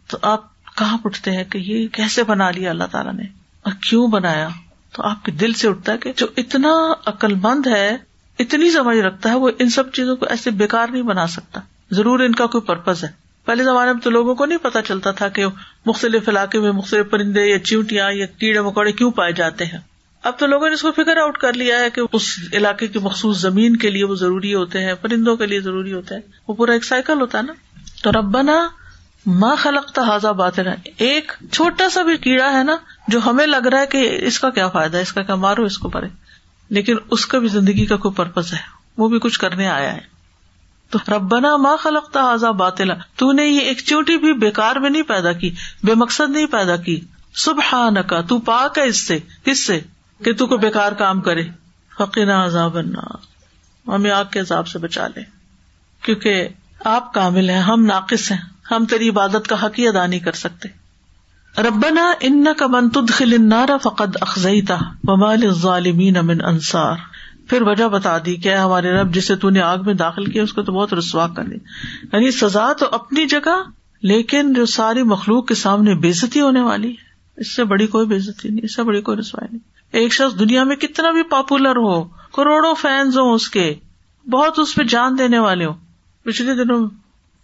تو آپ کہاں پٹتے ہیں کہ یہ کیسے بنا لیا اللہ تعالیٰ نے؟ اور کیوں بنایا؟ تو آپ کے دل سے اٹھتا ہے کہ جو اتنا عقل مند ہے اتنی سمجھ رکھتا ہے، وہ ان سب چیزوں کو ایسے بےکار نہیں بنا سکتا۔ ضرور ان کا کوئی پرپز ہے۔ پہلے زمانے میں تو لوگوں کو نہیں پتا چلتا تھا کہ مختلف علاقے میں مختلف پرندے یا چیوٹیاں یا کیڑے مکوڑے کیوں پائے جاتے ہیں۔ اب تو لوگوں نے اس کو فکر آؤٹ کر لیا ہے کہ اس علاقے کی مخصوص زمین کے لیے وہ ضروری ہوتے ہیں، پرندوں کے لیے ضروری ہوتے ہیں۔ وہ پورا ایک سائیکل ہوتا ہے نا۔ تو ربنا ماں خلق حاضا بات ہے ایک چھوٹا سا بھی کیڑا ہے نا، جو ہمیں لگ رہا ہے کہ اس کا کیا فائدہ ہے، اس کا کیا مارو، اس کو پڑے لیکن اس کا بھی زندگی کا کوئی پرپز ہے۔ وہ بھی کچھ کرنے آیا ہے۔ تو ربنا ماں خلق حاضا باطلا۔ تو نے یہ ایک چوٹی بھی بےکار میں نہیں پیدا کی، بے مقصد نہیں پیدا کی۔ صبح نکا تو پاک ہے اس سے۔ کس سے؟ کہ تو کو بےکار کام کرے۔ فقینا عذاب النار۔ ہمیں آگ کے عذاب سے بچا لے کیونکہ آپ کامل ہیں، ہم ناقص ہیں۔ ہم تیری عبادت کا حق ہی ادا نہیں کر سکتے۔ ربنا ان کا من تدخل النار فقد اخذیتا ومال الظالمین من انصار۔ پھر وجہ بتا دی کہ ہمارے رب، جسے تو نے آگ میں داخل کیا، اس کو تو بہت رسوا کر دی یعنی سزا تو اپنی جگہ، لیکن جو ساری مخلوق کے سامنے بےزتی ہونے والی ہے، اس سے بڑی کوئی بےزتی نہیں، اس سے بڑی کوئی رسوائی نہیں۔ ایک شخص دنیا میں کتنا بھی پاپولر ہو، کروڑوں فینس ہوں اس کے، بہت اس پہ جان دینے والے ہوں۔ پچھلے دنوں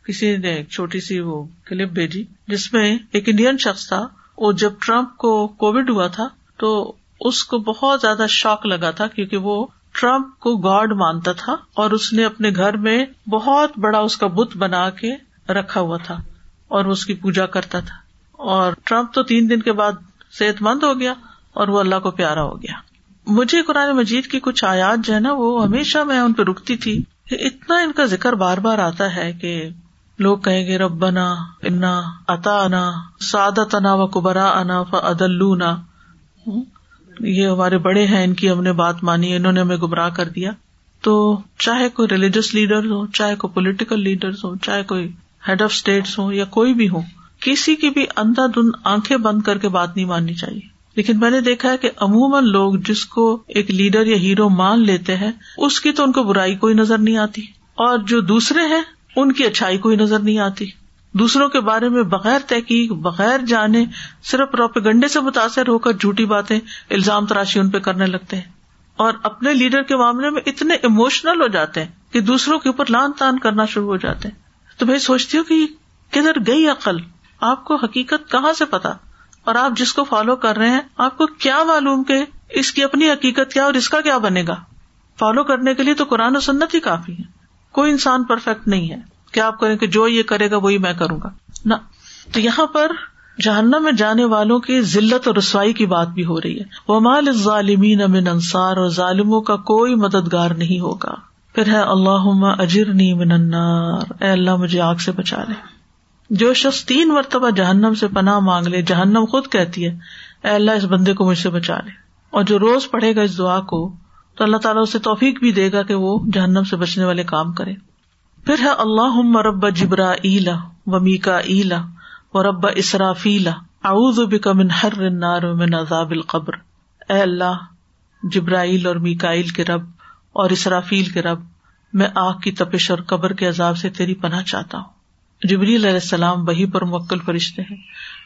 کسی نے ایک چھوٹی سی وہ کلپ بھیجی جس میں ایک انڈین شخص تھا وہ جب ٹرمپ کو کووڈ ہوا تھا تو اس کو بہت زیادہ شوق لگا تھا کیونکہ وہ ٹرمپ کو گاڈ مانتا تھا اور اس نے اپنے گھر میں بہت بڑا اس کا بت بنا کے رکھا ہوا تھا اور وہ اس کی پوجا کرتا تھا اور ٹرمپ تو تین دن کے بعد صحت مند ہو گیا اور وہ اللہ کو پیارا ہو گیا۔ مجھے قرآن مجید کی کچھ آیات جو ہے نا وہ ہمیشہ میں ان پہ رکتی تھی کہ اتنا ان کا ذکر بار بار آتا ہے کہ لوگ کہیں گے ربنا انا اتا انا سعادت انا و کبرا انا فدلونا یہ ہمارے بڑے ہیں، ان کی ہم نے بات مانی، انہوں نے ہمیں گمراہ کر دیا۔ تو چاہے کوئی ریلیجس لیڈر ہو چاہے کوئی پولیٹیکل لیڈر ہو چاہے کوئی ہیڈ آف اسٹیٹس ہو یا کوئی بھی ہو کسی کی بھی اندھا دن آنکھیں بند کر کے بات نہیں ماننی چاہیے۔ لیکن میں نے دیکھا ہے کہ عموماً لوگ جس کو ایک لیڈر یا ہیرو مان لیتے ہیں، اس کی تو ان کو برائی کوئی نظر نہیں آتی۔ اور جو دوسرے ہیں ان کی اچھائی کوئی نظر نہیں آتی۔ دوسروں کے بارے میں بغیر تحقیق، بغیر جانے، صرف روپے گنڈے سے متاثر ہو کر جھوٹی باتیں، الزام تراشی ان پہ کرنے لگتے ہیں۔ اور اپنے لیڈر کے معاملے میں اتنے اموشنل ہو جاتے ہیں کہ دوسروں کے اوپر لان تان کرنا شروع ہو جاتے ہیں۔ تو میں سوچتی ہوں کہ کدھر گئی عقل؟ آپ کو حقیقت کہاں سے پتا؟ اور آپ جس کو فالو کر رہے ہیں، آپ کو کیا معلوم کہ اس کی اپنی حقیقت کیا اور اس کا کیا بنے گا؟ فالو کرنے کے لیے تو قرآن و سنت ہی کافی ہے کوئی انسان پرفیکٹ نہیں ہے۔ کیا آپ کریں کہ جو یہ کرے گا وہی میں کروں گا؟ نہ۔ تو یہاں پر جہنم میں جانے والوں کی ذلت اور رسوائی کی بات بھی ہو رہی ہے۔ وہ مال ظالمین امن انصار، اور ظالموں کا کوئی مددگار نہیں ہوگا۔ پھر ہے اللہ اجر نی النار۔ اے اللہ، مجھے آگ سے بچا لے۔ جو شخص تین مرتبہ جہنم سے پناہ مانگ لے، جہنم خود کہتی ہے، اے اللہ، اس بندے کو مجھ سے بچا لے۔ اور جو روز پڑھے گا اس دعا کو تو اللہ تعالیٰ اسے توفیق بھی دے گا کہ وہ جہنم سے بچنے والے کام کرے۔ پھر ہے اللہ رب جبرا ایلا و میکا ایلا و رب اسرافیلا اعوذ بک من حر النار و من عذاب القبر۔ اے اللہ، جبرائیل اور میکائیل کے رب اور اسرافیل کے رب، میں آگ کی تپش اور قبر کے عذاب سے تیری پناہ چاہتا ہوں۔ جبری علیہ السلام وہی پر موکل فرشتے ہیں۔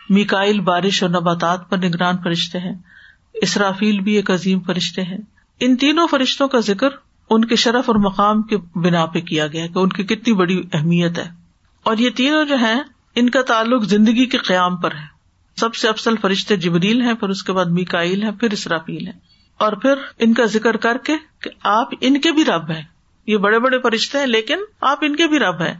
میکائل بارش اور نباتات پر نگران فرشتے ہیں۔ اسرافیل بھی ایک عظیم فرشتے ہیں۔ ان تینوں فرشتوں کا ذکر ان کے شرف اور مقام کے بنا پہ کیا گیا کہ ان کی کتنی بڑی اہمیت ہے۔ اور یہ تینوں جو ہیں، ان کا تعلق زندگی کے قیام پر ہے۔ سب سے افسل فرشتے جبریل ہیں، پھر اس کے بعد میکائل ہیں، پھر اسرافیل ہیں۔ اور پھر ان کا ذکر کر کے کہ آپ ان کے بھی رب ہیں۔ یہ بڑے بڑے فرشتے ہیں، لیکن آپ ان کے بھی رب ہیں۔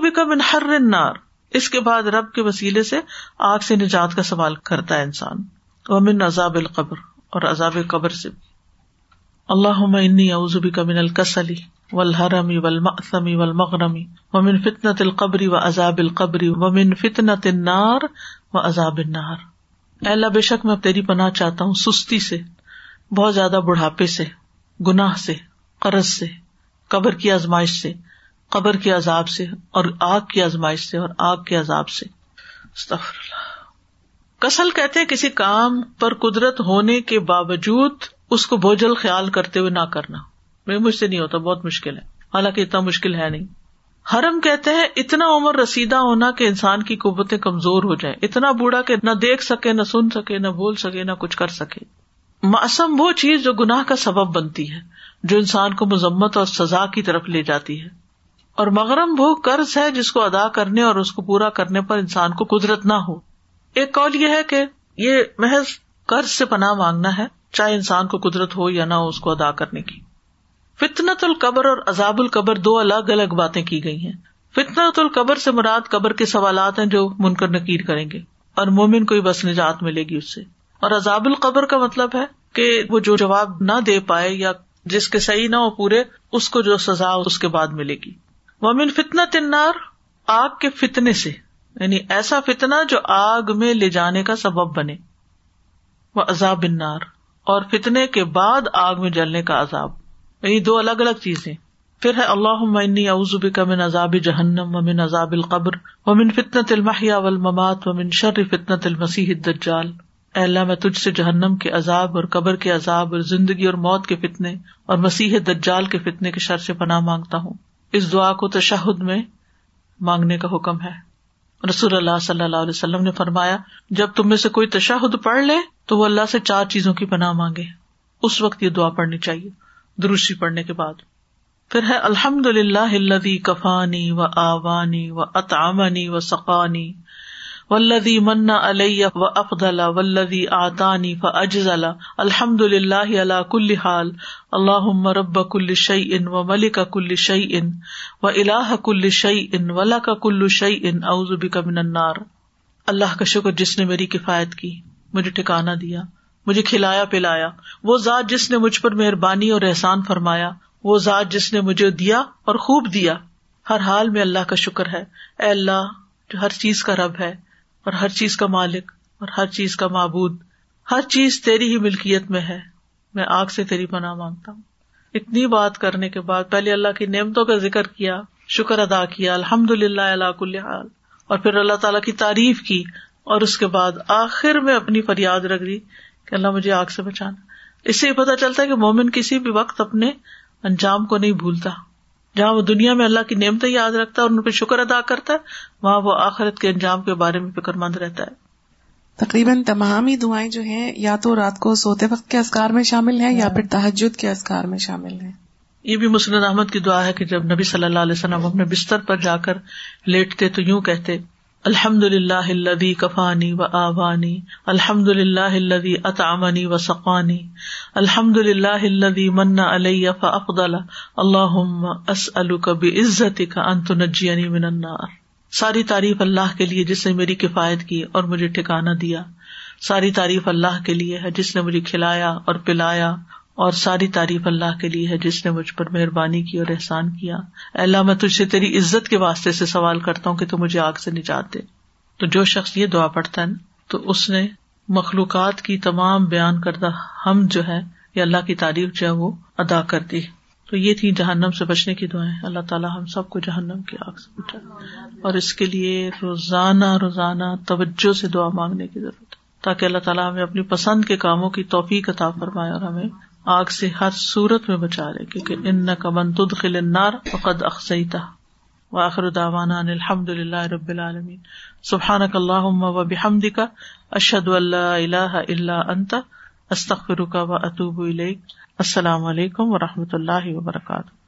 بکا من ہر نار اس کے بعد رب کے وسیلے سے آگ سے نجات کا سوال کرتا ہے انسان۔ من عذاب القبر اور عذاب قبر سے۔ اللہ انی بکا من الکسلی ولحرمی ولمسمی ولمغرمی و من فتنت القبری و عذاب القبری و من فتنت النار۔ و عذاب النار اللہ، بے شک میں تیری پناہ چاہتا ہوں سستی سے، بہت زیادہ بڑھاپے سے، گناہ سے، قرض سے، قبر کی آزمائش سے، قبر کے عذاب سے، اور آگ کی آزمائش سے، اور آگ کے عذاب سے۔ کسل کہتے کسی کام پر قدرت ہونے کے باوجود اس کو بوجھل خیال کرتے ہوئے نہ کرنا۔ مجھ سے نہیں ہوتا، بہت مشکل ہے۔ حالانکہ اتنا مشکل ہے نہیں۔ حرم کہتے ہیں، اتنا عمر رسیدہ ہونا کہ انسان کی قوتیں کمزور ہو جائیں۔ اتنا بوڑھا کہ نہ دیکھ سکے، نہ سن سکے، نہ بول سکے، نہ کچھ کر سکے۔ موسم وہ چیز جو گناہ کا سبب بنتی ہے، جو انسان کو مذمت اور سزا کی طرف لے جاتی ہے۔ اور مغرم وہ قرض ہے جس کو ادا کرنے اور اس کو پورا کرنے پر انسان کو قدرت نہ ہو۔ ایک کال یہ ہے کہ یہ محض قرض سے پناہ مانگنا ہے۔ چاہے انسان کو قدرت ہو یا نہ ہو، اس کو ادا کرنے کی۔ فطنت القبر اور عذاب القبر دو الگ الگ باتیں کی گئی ہیں۔ فطنت القبر سے مراد قبر کے سوالات ہیں جو منکر نکیر کریں گے اور مومن کو بس نجات ملے گی اس سے۔ اور عذاب القبر کا مطلب ہے کہ وہ جو جواب نہ دے پائے یا جس کے صحیح نہ ہو پورے، اس کو جو سزا اس کے بعد ملے گی۔ مومن فتنا تنار آگ کے فتنے سے یعنی ایسا فتنا جو آگ میں لے جانے کا سبب بنے۔ وہ عذاب انار اور فتنے کے بعد آگ میں جلنے کا عذاب۔ یعنی دو الگ الگ چیزیں۔ پھر ہے اللہ اعوذ کا من عذاب جہنم و من عذاب القبر و من فتنت المحیا والممات و من شر فتنت المسیح الدجال۔ اے اللہ، میں تجھ سے جہنم کے عذاب اور قبر کے عذاب اور زندگی اور موت کے فتنے اور مسیح دجال کے فتنے کے شر سے پناہ مانگتا ہوں۔ اس دعا کو تشہد میں مانگنے کا حکم ہے۔ رسول اللہ صلی اللہ علیہ وسلم نے فرمایا، جب تم میں سے کوئی تشہد پڑھ لے تو وہ اللہ سے چار چیزوں کی پناہ مانگے۔ اس وقت یہ دعا پڑھنی چاہیے۔ دروشی پڑھنے کے بعد۔ پھر ہے الحمد للہ کفانی و آوانی و اطامنی و سقانی۔ ولدی منا علیہ و افدلا ولدی آتانی ف اجزل الحمد اللہ اللہ کل حال۔ اللہ رب کل شعی ان و ملک کل شعی ان و الاح کل شعی ان ولا کا کل شعی ان اوزبی کا منار اللہ کا شکر جس نے میری کفایت کی۔ مجھے ٹھکانا دیا، مجھے کھلایا پلایا۔ وہ ذات جس نے مجھ پر مہربانی اور احسان فرمایا، وہ ذات جس نے مجھے دیا اور خوب دیا۔ ہر حال میں اللہ کا شکر ہے۔ اے اللہ، جو ہر چیز کا رب ہے اور ہر چیز کا مالک اور ہر چیز کا معبود، ہر چیز تیری ہی ملکیت میں ہے۔ میں آگ سے تیری پناہ مانگتا ہوں۔ اتنی بات کرنے کے بعد پہلے اللہ کی نعمتوں کا ذکر کیا، شکر ادا کیا الحمد للہ اللہ کل حال۔ اور پھر اللہ تعالیٰ کی تعریف کی اور اس کے بعد آخر میں اپنی فریاد رکھ دی کہ اللہ مجھے آگ سے بچانا۔ اس سے یہ پتا چلتا ہے کہ مومن کسی بھی وقت اپنے انجام کو نہیں بھولتا۔ جہاں وہ دنیا میں اللہ کی نعمتیں یاد رکھتا ہے اور ان پہ شکر ادا کرتا ہے وہاں وہ آخرت کے انجام کے بارے میں فکر مند رہتا ہے۔ تقریباً تمام ہی دعائیں جو ہیں یا تو رات کو سوتے وقت کے ازکار میں شامل ہیں یا پھر تحجد کے ازکار میں شامل ہیں۔ یہ بھی مسلم احمد کی دعا ہے کہ جب نبی صلی اللہ علیہ وسلم اپنے بستر پر جا کر لیٹتے تو یوں کہتے الحمد للہ کفانی و آبانی الحمد للہ اطامنی و سقانی الحمد للہ منا علیہ فقدل اللہ عزت کا انت نجی من النار۔ ساری تعریف اللہ کے لیے جس نے میری کفایت کی اور مجھے ٹھکانا دیا، ساری تعریف اللہ کے لیے ہے جس نے مجھے کھلایا اور پلایا اور ساری تعریف اللہ کے لیے ہے جس نے مجھ پر مہربانی کی اور احسان کیا۔ اللہ، میں تجھ سے تیری عزت کے واسطے سے سوال کرتا ہوں کہ تو مجھے آگ سے نجات دے۔ تو جو شخص یہ دعا پڑتا ہے نا، تو اس نے مخلوقات کی تمام بیان کردہ ہم جو ہے، یا اللہ کی تعریف جو ہے، وہ ادا کر دی۔ تو یہ تھی جہنم سے بچنے کی دعائیں۔ اللہ تعالیٰ ہم سب کو جہنم کی آگ سے بچا۔ اور اس کے لیے روزانہ روزانہ توجہ سے دعا مانگنے کی ضرورت ہے۔ تاکہ اللہ تعالیٰ ہمیں اپنی پسند کے کاموں کی توفیق عطا فرمائے اور ہمیں آگ سے ہر صورت میں بچا لے، کیونکہ ان کا من تد خلنار فقد اقسیتا واخر ان الحمد للہ رب العالمین۔ سبحانک اللہم و بحمدک، اشہد ان لا الہ الا انت، استغفرک و اتوب الیک۔ السلام علیکم و رحمۃ اللہ وبرکاتہ۔